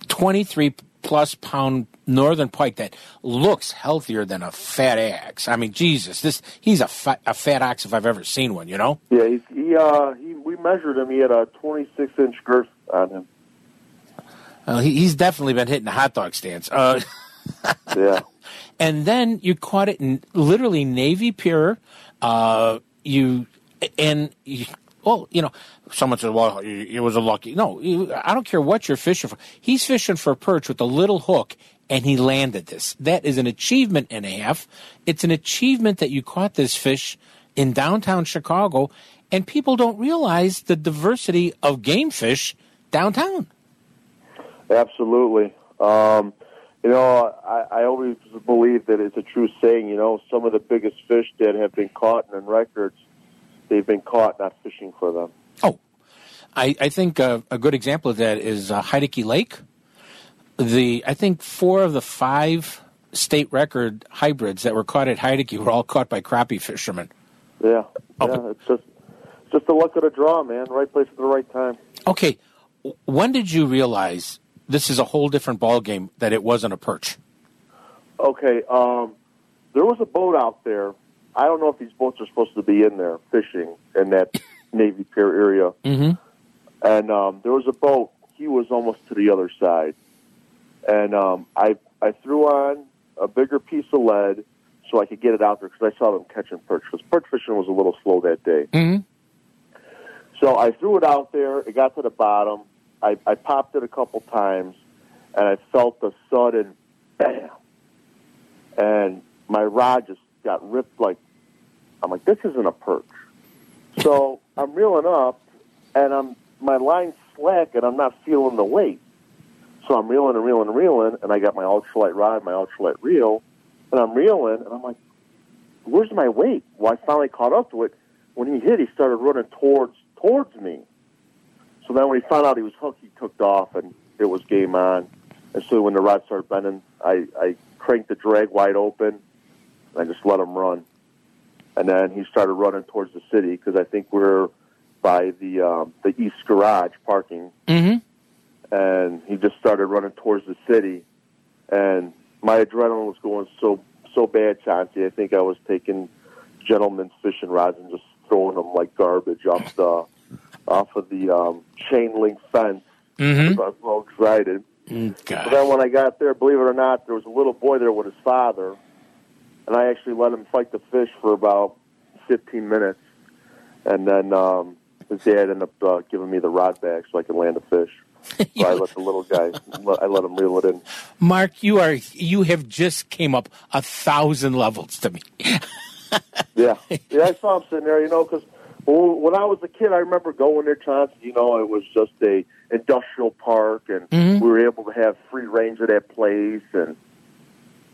[SPEAKER 1] 23 plus pound northern pike that looks healthier than a fat ox. I mean, Jesus, this he's a fat, a fat ox if I've ever seen one. You know?
[SPEAKER 8] Yeah, he's, he uh he we measured him. He had a 26 inch girth on him.
[SPEAKER 1] Uh, he, he's definitely been hitting the hot dog stands. Uh,
[SPEAKER 8] Yeah. (laughs)
[SPEAKER 1] and then you caught it in literally Navy Pier. Uh, you and you, well, you know, someone said, "Well, it was a lucky." No, I don't care what you're fishing for. He's fishing for perch with a little hook, and he landed this. That is an achievement and a half. It's an achievement that you caught this fish in downtown Chicago, and people don't realize the diversity of game fish downtown.
[SPEAKER 8] Absolutely. Um, you know, I, I always believe that it's a true saying. You know, some of the biggest fish that have been caught in records, they've been caught not fishing for them.
[SPEAKER 1] Oh, I, I think uh, a good example of that is uh, Heidecke Lake. The I think four of the five state record hybrids that were caught at Heidecke were all caught by crappie fishermen.
[SPEAKER 8] Yeah.
[SPEAKER 1] Oh,
[SPEAKER 8] yeah. It's just it's just the luck of the draw, man. Right place at the right time.
[SPEAKER 1] Okay, when did you realize this is a whole different ball game that it wasn't a perch?
[SPEAKER 8] Okay. Um, there was a boat out there. I don't know if these boats are supposed to be in there fishing in that (laughs) Navy Pier area.
[SPEAKER 1] Mm-hmm.
[SPEAKER 8] and um, there was a boat. He was almost to the other side, and um, I I threw on a bigger piece of lead so I could get it out there because I saw them catching perch. Because perch fishing was a little slow that day.
[SPEAKER 1] Mm-hmm.
[SPEAKER 8] So I threw it out there. It got to the bottom. I, I popped it a couple times, and I felt a sudden bam, and my rod just got ripped. Like I'm like, this isn't a perch. So (laughs) I'm reeling up, and I'm my line's slack, and I'm not feeling the weight. So I'm reeling and reeling and reeling, and I got my ultralight rod, my ultralight reel, and I'm reeling, and I'm like, where's my weight? Well, I finally caught up to it. When he hit, he started running towards towards me. So then when he found out he was hooked, he took off, and it was game on. And so when the rod started bending, I, I cranked the drag wide open, and I just let him run. And then he started running towards the city because I think we're by the um, the east garage parking,
[SPEAKER 1] Mm-hmm.
[SPEAKER 8] and he just started running towards the city. And my adrenaline was going so so bad, Chauncey. I think I was taking gentlemen's fishing rods and just throwing them like garbage off the off of the um, chain link fence.
[SPEAKER 1] Mm-hmm.
[SPEAKER 8] I was so excited. But then when I got there, believe it or not, there was a little boy there with his father, and I actually let him fight the fish for about 15 minutes, and then um, his dad ended up uh, giving me the rod back so I could land a fish. (laughs) So I let the little guy, I let him reel it in.
[SPEAKER 1] Mark, you are you have just came up a thousand levels to me. (laughs)
[SPEAKER 8] Yeah, yeah, I saw him sitting there, you know, because when I was a kid, I remember going there, Chauncey. You know, it was just a industrial park, and
[SPEAKER 1] Mhm.
[SPEAKER 8] we were able to have free range of that place, and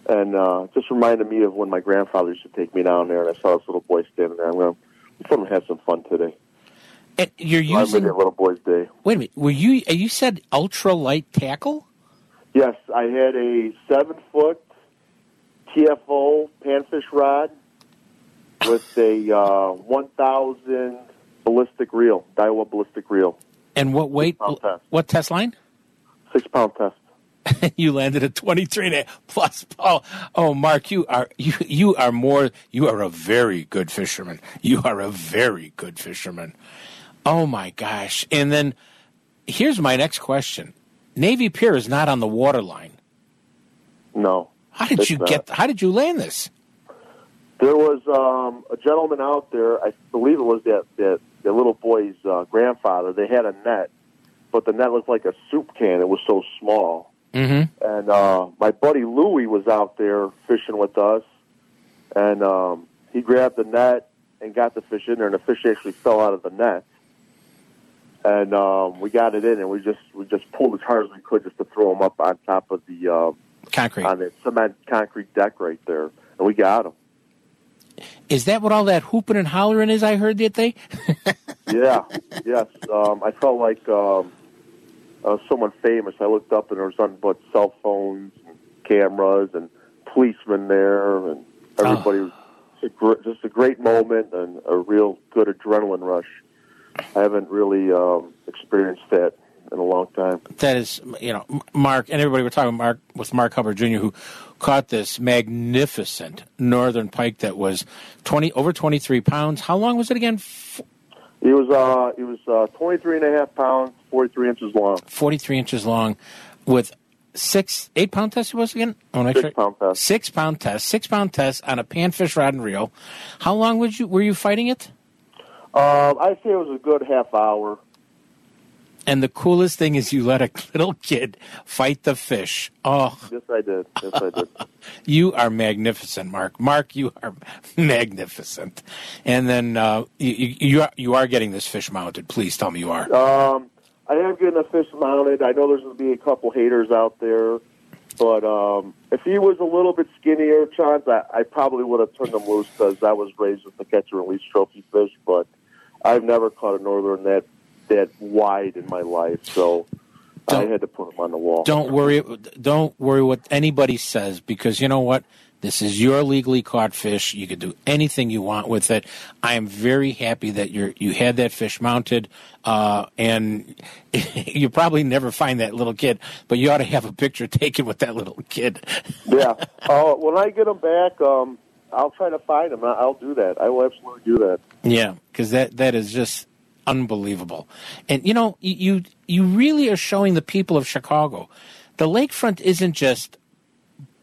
[SPEAKER 8] and uh, just reminded me of when my grandfather used to take me down there, and I saw this little boy standing there. I'm going, I'm going to have some fun today.
[SPEAKER 1] And you're
[SPEAKER 8] So
[SPEAKER 1] using
[SPEAKER 8] that little boy's day.
[SPEAKER 1] wait a minute. Were you you said ultra light tackle?
[SPEAKER 8] Yes, I had a seven foot TFO panfish rod with a uh, 1,000 ballistic reel, Daiwa ballistic reel,
[SPEAKER 1] And what weight?
[SPEAKER 8] test.
[SPEAKER 1] What test line?
[SPEAKER 8] six pound test. (laughs)
[SPEAKER 1] you landed at 23 and a plus. Oh, oh, Mark, you are you you are more. You are a very good fisherman. You are a very good fisherman. Oh my gosh! And then here's my next question: Navy Pier is not on the waterline.
[SPEAKER 8] No.
[SPEAKER 1] How did you
[SPEAKER 8] not.
[SPEAKER 1] get? How did you land this?
[SPEAKER 8] There was um, a gentleman out there. I believe it was that that, that little boy's uh, grandfather. They had a net, but the net looked like a soup can. It was so small.
[SPEAKER 1] Mm-hmm.
[SPEAKER 8] And uh, my buddy Louie was out there fishing with us, and um, he grabbed the net and got the fish in there, and the fish actually fell out of the net. And um, we got it in, and we just we just pulled as hard as we could just to throw him up on top of the uh,
[SPEAKER 1] Concrete.
[SPEAKER 8] on the cement concrete deck right there, and we got him.
[SPEAKER 1] Is that what all that hooping and hollering is? I heard that they. (laughs)
[SPEAKER 8] Yeah, yes. Um, I felt like um, uh, someone famous. I looked up and there was nothing but cell phones, and cameras, and policemen there, and everybody. was Just a, gr- just a great moment and a real good adrenaline rush. I haven't really um, experienced that in a long time.
[SPEAKER 1] That is, you know, Mark and everybody. We're talking Mark with Mark Hubbard Jr., who caught this magnificent northern pike that was twenty over twenty three pounds. How long was it again?
[SPEAKER 8] It was uh, he was uh, 23 and a half pounds, 43 inches long.
[SPEAKER 1] Forty three inches long, with six eight pound test. It was again. Oh,
[SPEAKER 8] Six
[SPEAKER 1] sure-
[SPEAKER 8] pound test.
[SPEAKER 1] Six pound test. Six pound test on a panfish rod and reel. How long would you were you fighting it?
[SPEAKER 8] Um, I'd say it was a good half hour.
[SPEAKER 1] And the coolest thing is you let a (laughs) little kid fight the fish. Oh,
[SPEAKER 8] Yes, I did. Yes, I did. (laughs)
[SPEAKER 1] You are magnificent, Mark. Mark, you are (laughs) magnificent. And then uh, you, you you are you are getting this fish mounted. Please tell me you are.
[SPEAKER 8] Um, I am getting a fish mounted. I know there's going to be a couple haters out there, but um, if he was a little bit skinnier, Chance, I, I probably would have turned him loose because I was raised with the catch and release trophy fish. But I've never caught a northern that that wide in my life, so I
[SPEAKER 1] Don't-
[SPEAKER 8] had to put them on the wall.
[SPEAKER 1] Don't worry. Don't worry what anybody says because you know what. This is your legally caught fish. You can do anything you want with it. I am very happy that you you had that fish mounted, uh, and (laughs) you probably never find that little kid, but you ought to have a picture (laughs) taken with that little kid. (laughs)
[SPEAKER 8] yeah. Uh, when I get him back, um, I'll try to find. I- I'll do that. I will absolutely do that.
[SPEAKER 1] Yeah, because that that is just unbelievable, and you know you you- really are showing the people of Chicago, the lakefront isn't just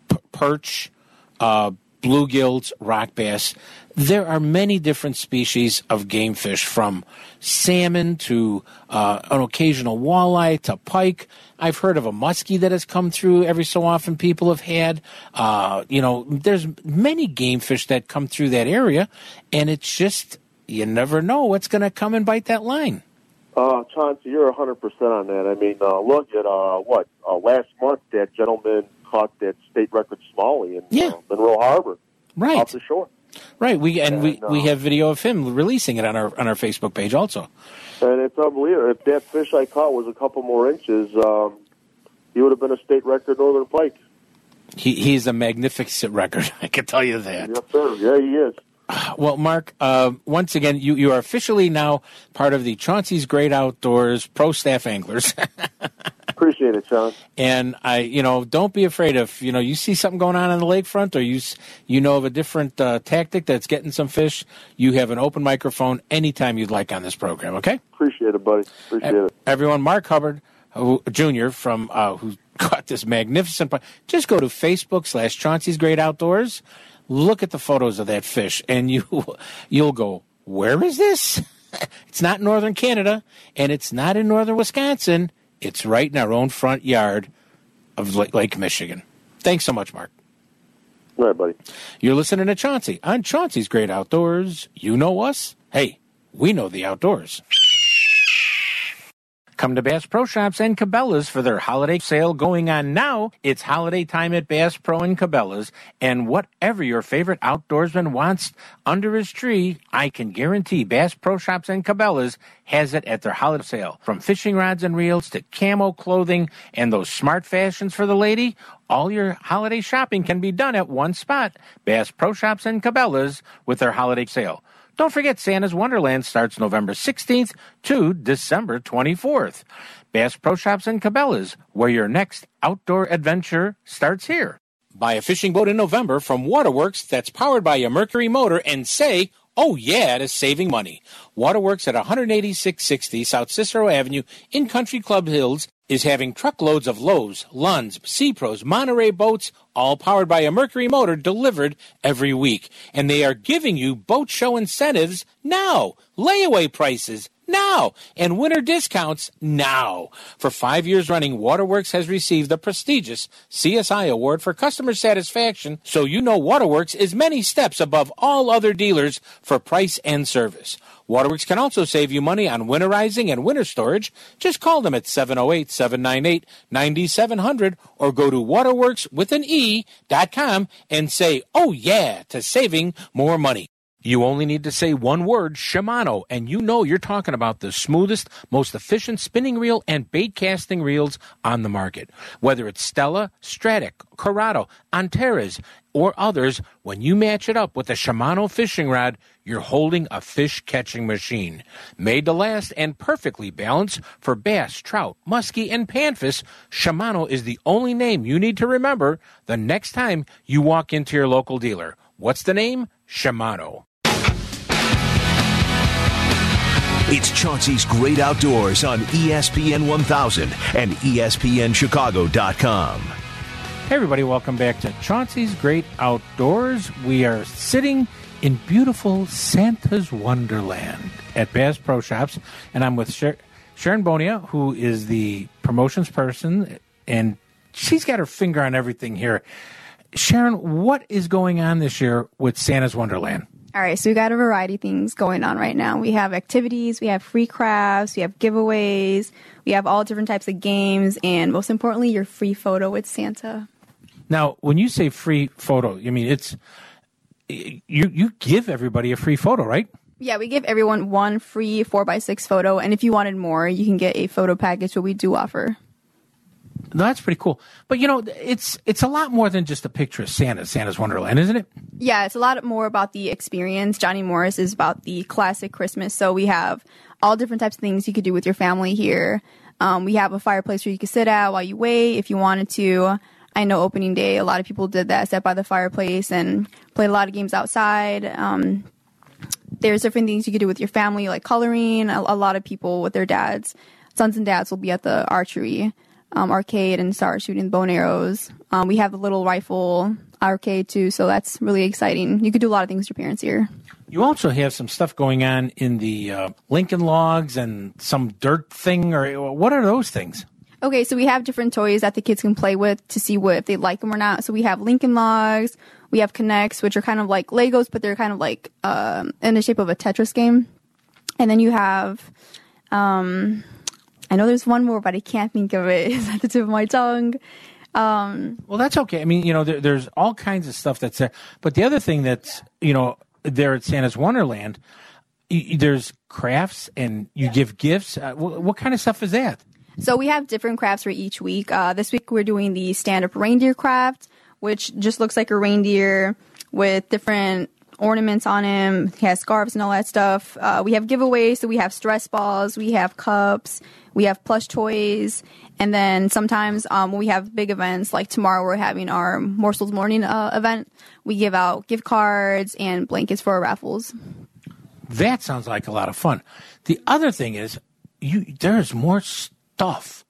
[SPEAKER 1] p- perch, uh, bluegills, rock bass. There are many different species of game fish, from salmon to uh, an occasional walleye to pike. I've heard of a muskie that has come through every so often. People have had, uh, you know, there's many game fish that come through that area, and it's just you never know what's going to come and bite that line.
[SPEAKER 8] Uh, Chauncey, you're 100% on that. I mean, uh, look at, uh, what, uh, last month that gentleman caught that state record smallie in
[SPEAKER 1] Yeah.
[SPEAKER 8] uh, Monroe Harbor
[SPEAKER 1] Right.
[SPEAKER 8] off the shore.
[SPEAKER 1] Right. We and we,
[SPEAKER 8] uh,
[SPEAKER 1] we have video of him releasing it on our on our Facebook page also.
[SPEAKER 8] And it's unbelievable. If that fish I caught was a couple more inches, um, he would have been a state record northern pike.
[SPEAKER 1] He he's a magnificent record. (laughs) I can tell you that.
[SPEAKER 8] Yes, sir. Yeah, he is. (sighs)
[SPEAKER 1] Well, Mark, uh, once again, you, you are officially now part of the Chauncey's Great Outdoors Pro Staff Anglers, (laughs)
[SPEAKER 8] Appreciate it, Sean.
[SPEAKER 1] and I, you know, don't be afraid if you know you see something going on on the lakefront, or you you know of a different uh, tactic that's getting some fish. You have an open microphone anytime you'd like on this program. Okay.
[SPEAKER 8] Appreciate it, buddy. Appreciate it.
[SPEAKER 1] Everyone, Mark Hubbard who, Jr. from uh, who (laughs) got this magnificent. Just go to Facebook slash Chauncey's Great Outdoors. Look at the photos of that fish, and you (laughs) you'll go, where is this? (laughs) it's not northern Canada, and it's not in northern Wisconsin. It's right in our own front yard of Lake, Lake Michigan. Thanks so much, Mark.
[SPEAKER 8] All right, buddy.
[SPEAKER 1] You're listening to Chauncey on Chauncey's Great Outdoors. You know us? Hey, we know the outdoors. Come to Bass Pro Shops and Cabela's for their holiday sale going on now. It's holiday time at Bass Pro and Cabela's, and whatever your favorite outdoorsman wants under his tree, I can guarantee Bass Pro Shops and Cabela's has it at their holiday sale. From fishing rods and reels to camo clothing and those smart fashions for the lady, all your holiday shopping can be done at one spot. Bass Pro Shops and Cabela's with their holiday sale. Don't forget Santa's Wonderland starts November 16th to December 24th. Bass Pro Shops and Cabela's, where your next outdoor adventure starts here. Buy a fishing boat in November from Waterworks that's powered by a Mercury motor and say, oh yeah, to saving money. Waterworks at 18660 South Cicero Avenue in Country Club Hills is having truckloads of Lowe's, Lund's, Sea Pros, Monterey boats, all powered by a Mercury motor delivered every week. And they are giving you boat show incentives now, layaway prices now, and winter discounts now. For five years running, Waterworks has received the prestigious CSI Award for customer satisfaction, so you know Waterworks is many steps above all other dealers for price and service. Waterworks can also save you money on winterizing and winter storage. Just call them at 708 798 9700 or go to waterworks with an E dot com and say, oh yeah, to saving more money. You only need to say one word, Shimano, and you know you're talking about the smoothest, most efficient spinning reel and bait casting reels on the market. Whether it's Stella, Stradic, Curado, Antares, or others, when you match it up with a Shimano fishing rod, you're holding a fish catching machine. Made to last and perfectly balanced for bass, trout, muskie, and panfish, Shimano is the only name you need to remember the next time you walk into your local dealer. What's the name? Shimano.
[SPEAKER 3] It's Chauncey's Great Outdoors on ESPN 1000 and ESPNChicago.com.
[SPEAKER 1] Hey, everybody, welcome back to Chauncey's Great Outdoors. We are sitting in beautiful Santa's Wonderland at Bass Pro Shops, and I'm with Sher- Sharon Bonia, who is the promotions person, and she's got her finger on everything here. Sharon, what is going on this year with Santa's Wonderland?
[SPEAKER 9] All right, so we got a variety of things going on right now. We have activities, we have free crafts, we have giveaways, we have all different types of games, and most importantly, your free photo with Santa.
[SPEAKER 1] Now, when you say free photo, I mean it's you. You give everybody a free photo, right?
[SPEAKER 9] Yeah, we give everyone one free four by six photo, and if you wanted more, you can get a photo package, what we do offer.
[SPEAKER 1] That's pretty cool. But you know, it's it's a lot more than just a picture of Santa, Santa's Wonderland, isn't it?
[SPEAKER 9] Yeah, it's a lot more about the experience. Johnny Morris is about the classic Christmas. So we have all different types of things you could do with your family here. Um, we have a fireplace where you could sit at while you wait if you wanted to. I know opening day, a lot of people did that, sat by the fireplace and played a lot of games outside. Um, there's different things you could do with your family, like coloring. A, a lot of people with their dads, sons and dads, will be at the archery um, arcade and start shooting bone arrows. Um, we have the little rifle arcade too, so that's really exciting. You could do a lot of things with your parents here.
[SPEAKER 1] You also have some stuff going on in the uh, Lincoln Logs and some dirt thing, or what are those things?
[SPEAKER 9] Okay, so we have different toys that the kids can play with to see what if they like them or not. So we have Lincoln Logs, we have K'NEX, which are kind of like Legos, but they're kind of like um, in the shape of a Tetris game. And then you have, um, I know there's one more, but I can't think of it. It's (laughs) at the tip of my tongue. Um,
[SPEAKER 1] Well, that's okay. I mean, you know, there, there's all kinds of stuff that's there. But the other thing that's, you know, there at Santa's Wonderland, y- there's crafts and you give gifts. Uh, what, what kind of stuff is that?
[SPEAKER 9] So we have different crafts for each week. Uh, this week we're doing the stand-up reindeer craft, which just looks like a reindeer with different ornaments on him. He has scarves and all that stuff. Uh, we have giveaways, so we have stress balls, we have cups, we have plush toys, and then sometimes um, when we have big events, like tomorrow we're having our Morsels Morning uh, event, we give out gift cards and blankets for our raffles.
[SPEAKER 1] That sounds like a lot of fun. The other thing is, you there's more stuff.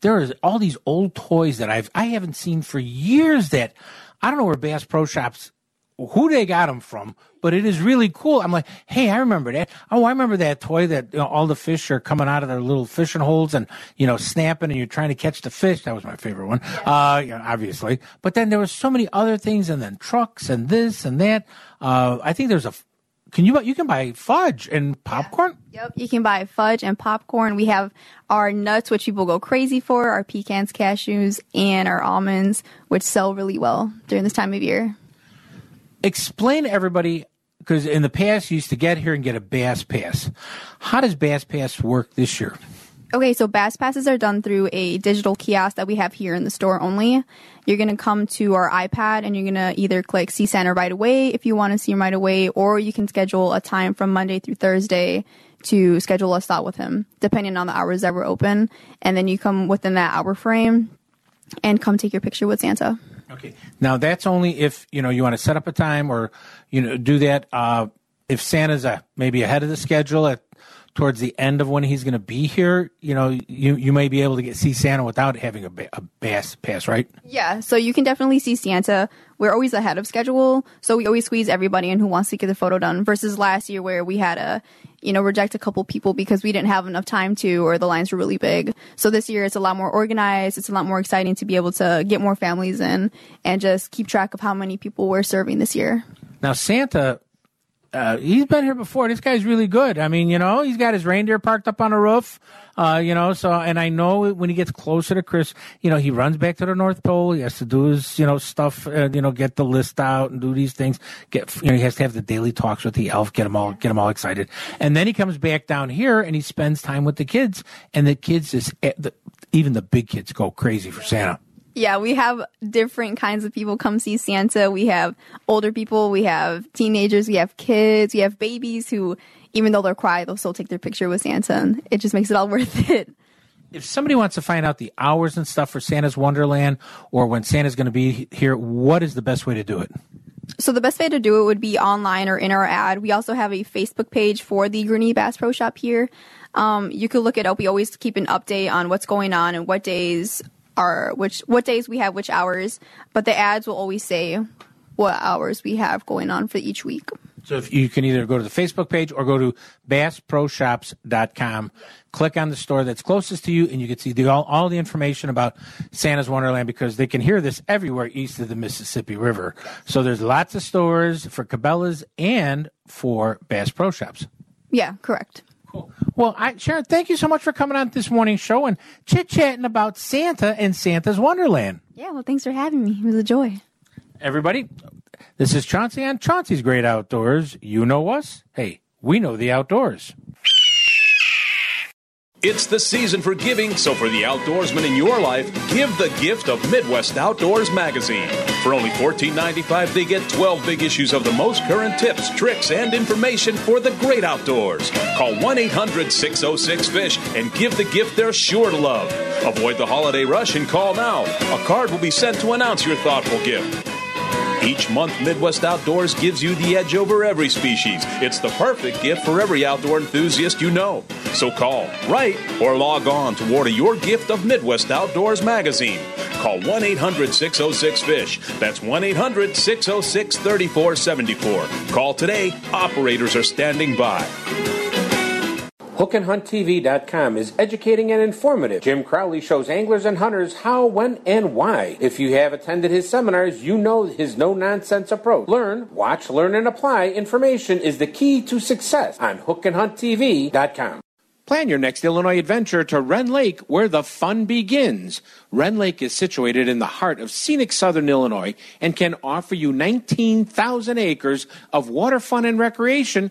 [SPEAKER 1] There is all these old toys that I've I haven't seen for years. That I don't know where Bass Pro Shops who they got them from, but it is really cool. I'm like, hey, I remember that. Oh, I remember that toy that you know, all the fish are coming out of their little fishing holes and you know snapping, and you're trying to catch the fish. That was my favorite one, uh, you know, obviously. But then there was so many other things, and then trucks and this and that. Uh, I think there's a. Can you buy? You can buy fudge and popcorn.
[SPEAKER 9] Yep, you can buy fudge and popcorn. We have our nuts, which people go crazy for, our pecans, cashews, and our almonds, which sell really well during this time of year.
[SPEAKER 1] Explain to everybody because in the past you used to get here and get a bass pass. How does bass pass work this year?
[SPEAKER 9] Okay, so Bass Passes are done through a digital kiosk that we have here in the store only. You're going to come to our iPad and you're going to either click See Center right away if you want to see him right away, or you can schedule a time from Monday through Thursday to schedule a slot with him, depending on the hours that we're open. And then you come within that hour frame and come take your picture with Santa.
[SPEAKER 1] Okay. Now that's only if you know you want to set up a time or you know do that. Uh, if Santa's uh, maybe ahead of the schedule at towards the end of when he's going to be here, you know you you may be able to get see Santa without having a, a bass pass, right?
[SPEAKER 9] Yeah, so you can definitely see Santa. We're always ahead of schedule, so we always squeeze everybody in who wants to get the photo done. Versus last year where we had to, you know, reject a couple people because we didn't have enough time to, or the lines were really big. So this year it's a lot more organized. It's a lot more exciting to be able to get more families in and just keep track of how many people we're serving this year.
[SPEAKER 1] Now Santa, uh, he's been here before. This guy's really good. I mean, you know, he's got his reindeer parked up on a roof. Uh, you know, so and I know when he gets closer to Chris, you know, he runs back to the North Pole. He has to do his, you know, stuff. Uh, you know, get the list out and do these things. Get, you know, he has to have the daily talks with the elf. Get them all, get them all excited. And then he comes back down here and he spends time with the kids. And the kids just, eh, even the big kids go crazy for Santa.
[SPEAKER 9] Yeah, we have different kinds of people come see Santa. We have older people, we have teenagers, we have kids, we have babies who, even though they're quiet, they'll still take their picture with Santa, and it just makes it all (laughs) worth it.
[SPEAKER 1] If somebody wants to find out the hours and stuff for Santa's Wonderland or when Santa's going to be here, what is the best way to do it?
[SPEAKER 9] So the best way to do it would be online or in our ad. We also have a Facebook page for the Gurnee Bass Pro Shop here. Um, you could look it up. We always keep an update on what's going on and what days are which what days we have which hours, but the ads will always say what hours we have going on for each week.
[SPEAKER 1] So if you can either go to the Facebook page or go to bassproshops.com, click on the store that's closest to you, and you can see the, all, all the information about Santa's Wonderland because they can hear this everywhere east of the Mississippi River. So there's lots of stores for Cabela's and for Bass Pro Shops.
[SPEAKER 9] Yeah, correct.
[SPEAKER 1] Well, I, Sharon, thank you so much for coming on this morning show and chit chatting about Santa and Santa's Wonderland.
[SPEAKER 9] Yeah, well, thanks for having me. It was a joy.
[SPEAKER 1] Everybody, this is Chauncey on Chauncey's Great Outdoors. You know us. Hey, we know the outdoors.
[SPEAKER 4] It's the season for giving, so for the outdoorsman in your life, give the gift of Midwest Outdoors magazine. For only $14.95, they get 12 big issues of the most current tips, tricks, and information for the great outdoors. Call 1 800 606 FISH and give the gift they're sure to love. Avoid the holiday rush and call now. A card will be sent to announce your thoughtful gift. Each month, Midwest Outdoors gives you the edge over every species. It's the perfect gift for every outdoor enthusiast you know. So call, write, or log on to order your gift of Midwest Outdoors magazine. Call 1 800 606 FISH. That's 1 800 606 3474. Call today. Operators are standing by.
[SPEAKER 1] HookandHuntTV.com is educating and informative. Jim Crowley shows anglers and hunters how, when, and why. If you have attended his seminars, you know his no nonsense approach. Learn, watch, learn, and apply information is the key to success on HookandHuntTV.com. Plan your next Illinois adventure to Rend Lake, where the fun begins. Rend Lake is situated in the heart of scenic southern Illinois and can offer you 19,000 acres of water fun and recreation,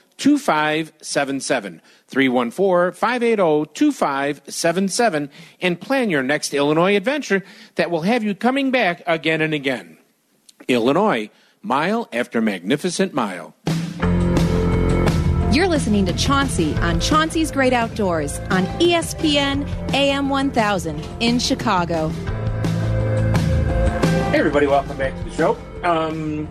[SPEAKER 1] 2577. 314 580 2577 and plan your next Illinois adventure that will have you coming back again and again. Illinois, mile after magnificent mile.
[SPEAKER 10] You're listening to Chauncey on Chauncey's Great Outdoors on ESPN AM 1000 in Chicago.
[SPEAKER 1] Hey, everybody, welcome back to the show. Um,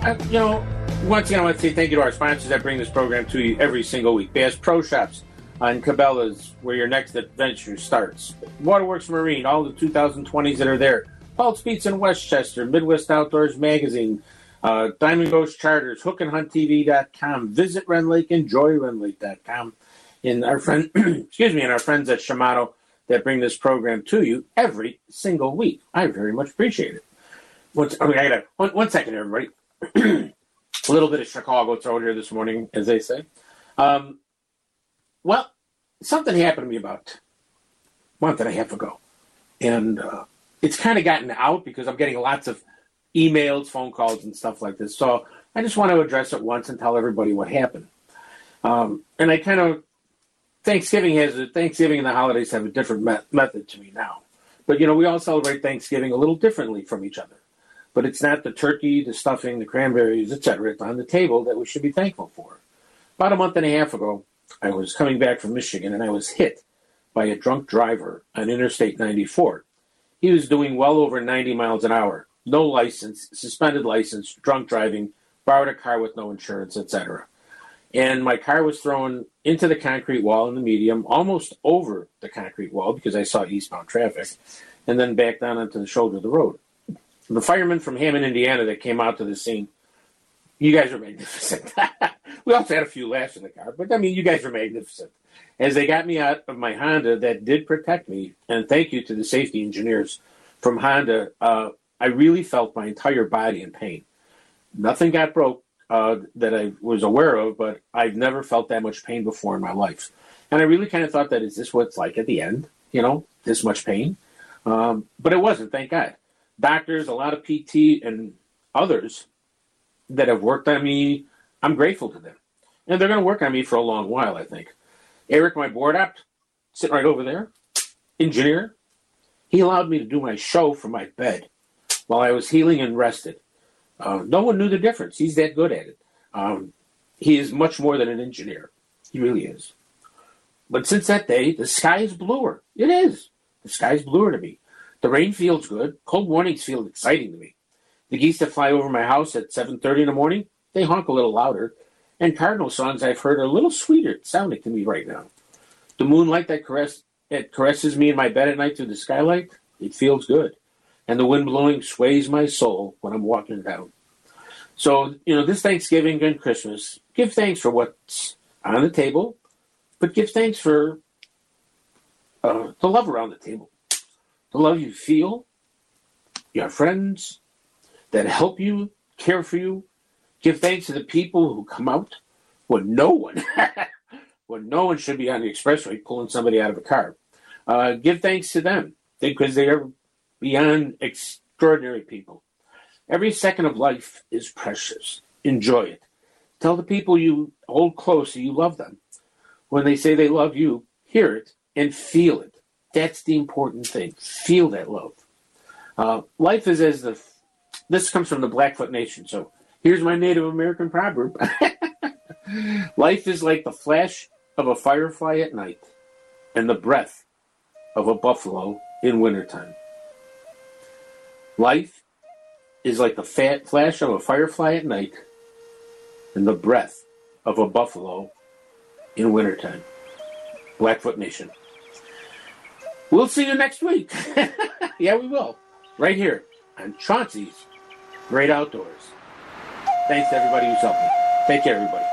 [SPEAKER 1] I, you know, once again, I want to say thank you to our sponsors that bring this program to you every single week. Bass Pro Shops on Cabela's, where your next adventure starts. Waterworks Marine, all the 2020s that are there. Paul Speeds in Westchester, Midwest Outdoors Magazine, uh, Diamond Ghost Charters, HookandHuntTV.com. Visit Rend Lake, enjoy RendLake.com. And our friend, (clears throat) excuse me, and our friends at Shimano that bring this program to you every single week. I very much appreciate it. What's, okay, I gotta, one, one second, everybody. (clears throat) a little bit of Chicago thrown here this morning, as they say. Um, well, something happened to me about a month and a half ago. And uh, it's kind of gotten out because I'm getting lots of emails, phone calls, and stuff like this. So I just want to address it once and tell everybody what happened. Um, and I kind of Thanksgiving has Thanksgiving and the holidays have a different me- method to me now. But you know, we all celebrate Thanksgiving a little differently from each other. But it's not the turkey, the stuffing, the cranberries, etc. on the table that we should be thankful for. About a month and a half ago, I was coming back from Michigan and I was hit by a drunk driver on Interstate 94. He was doing well over 90 miles an hour, no license, suspended license, drunk driving, borrowed a car with no insurance, etc. and my car was thrown into the concrete wall in the medium, almost over the concrete wall because I saw eastbound traffic, and then back down onto the shoulder of the road. The firemen from Hammond, Indiana, that came out to the scene, you guys were magnificent. (laughs) we also had a few laughs in the car, but I mean, you guys were magnificent. As they got me out of my Honda, that did protect me, and thank you to the safety engineers from Honda. Uh, I really felt my entire body in pain. Nothing got broke uh, that I was aware of, but I've never felt that much pain before in my life. And I really kind of thought that is this what it's like at the end? You know, this much pain? Um, but it wasn't, thank God. Doctors, a lot of PT, and others that have worked on me, I'm grateful to them. And they're going to work on me for a long while, I think. Eric, my board op, sitting right over there, engineer, he allowed me to do my show from my bed while I was healing and rested. Uh, no one knew the difference. He's that good at it. Um, he is much more than an engineer. He really is. But since that day, the sky is bluer. It is. The sky is bluer to me. The rain feels good. Cold mornings feel exciting to me. The geese that fly over my house at 7.30 in the morning, they honk a little louder. And cardinal songs I've heard are a little sweeter sounding to me right now. The moonlight that, caress, caresses me in my bed at night through the skylight, it feels good and the wind blowing sways my soul when I'm walking down. So, you know, this Thanksgiving and Christmas, give thanks for what's on the table, but give thanks for uh, the love around the table, the love you feel, your friends that help you, care for you. Give thanks to the people who come out when no one, (laughs) when no one should be on the expressway pulling somebody out of a car. Uh, give thanks to them because they are beyond extraordinary people. Every second of life is precious. Enjoy it. Tell the people you hold close that you love them. When they say they love you, hear it and feel it. That's the important thing. Feel that love. Uh, life is as the. This comes from the Blackfoot Nation, so here's my Native American proverb. (laughs) life is like the flash of a firefly at night and the breath of a buffalo in wintertime. Life is like the fat flash of a firefly at night and the breath of a buffalo in wintertime. Blackfoot Nation. We'll see you next week. (laughs) yeah, we will. Right here on Chauncey's Great Outdoors. Thanks to everybody who's helping. Take care, everybody.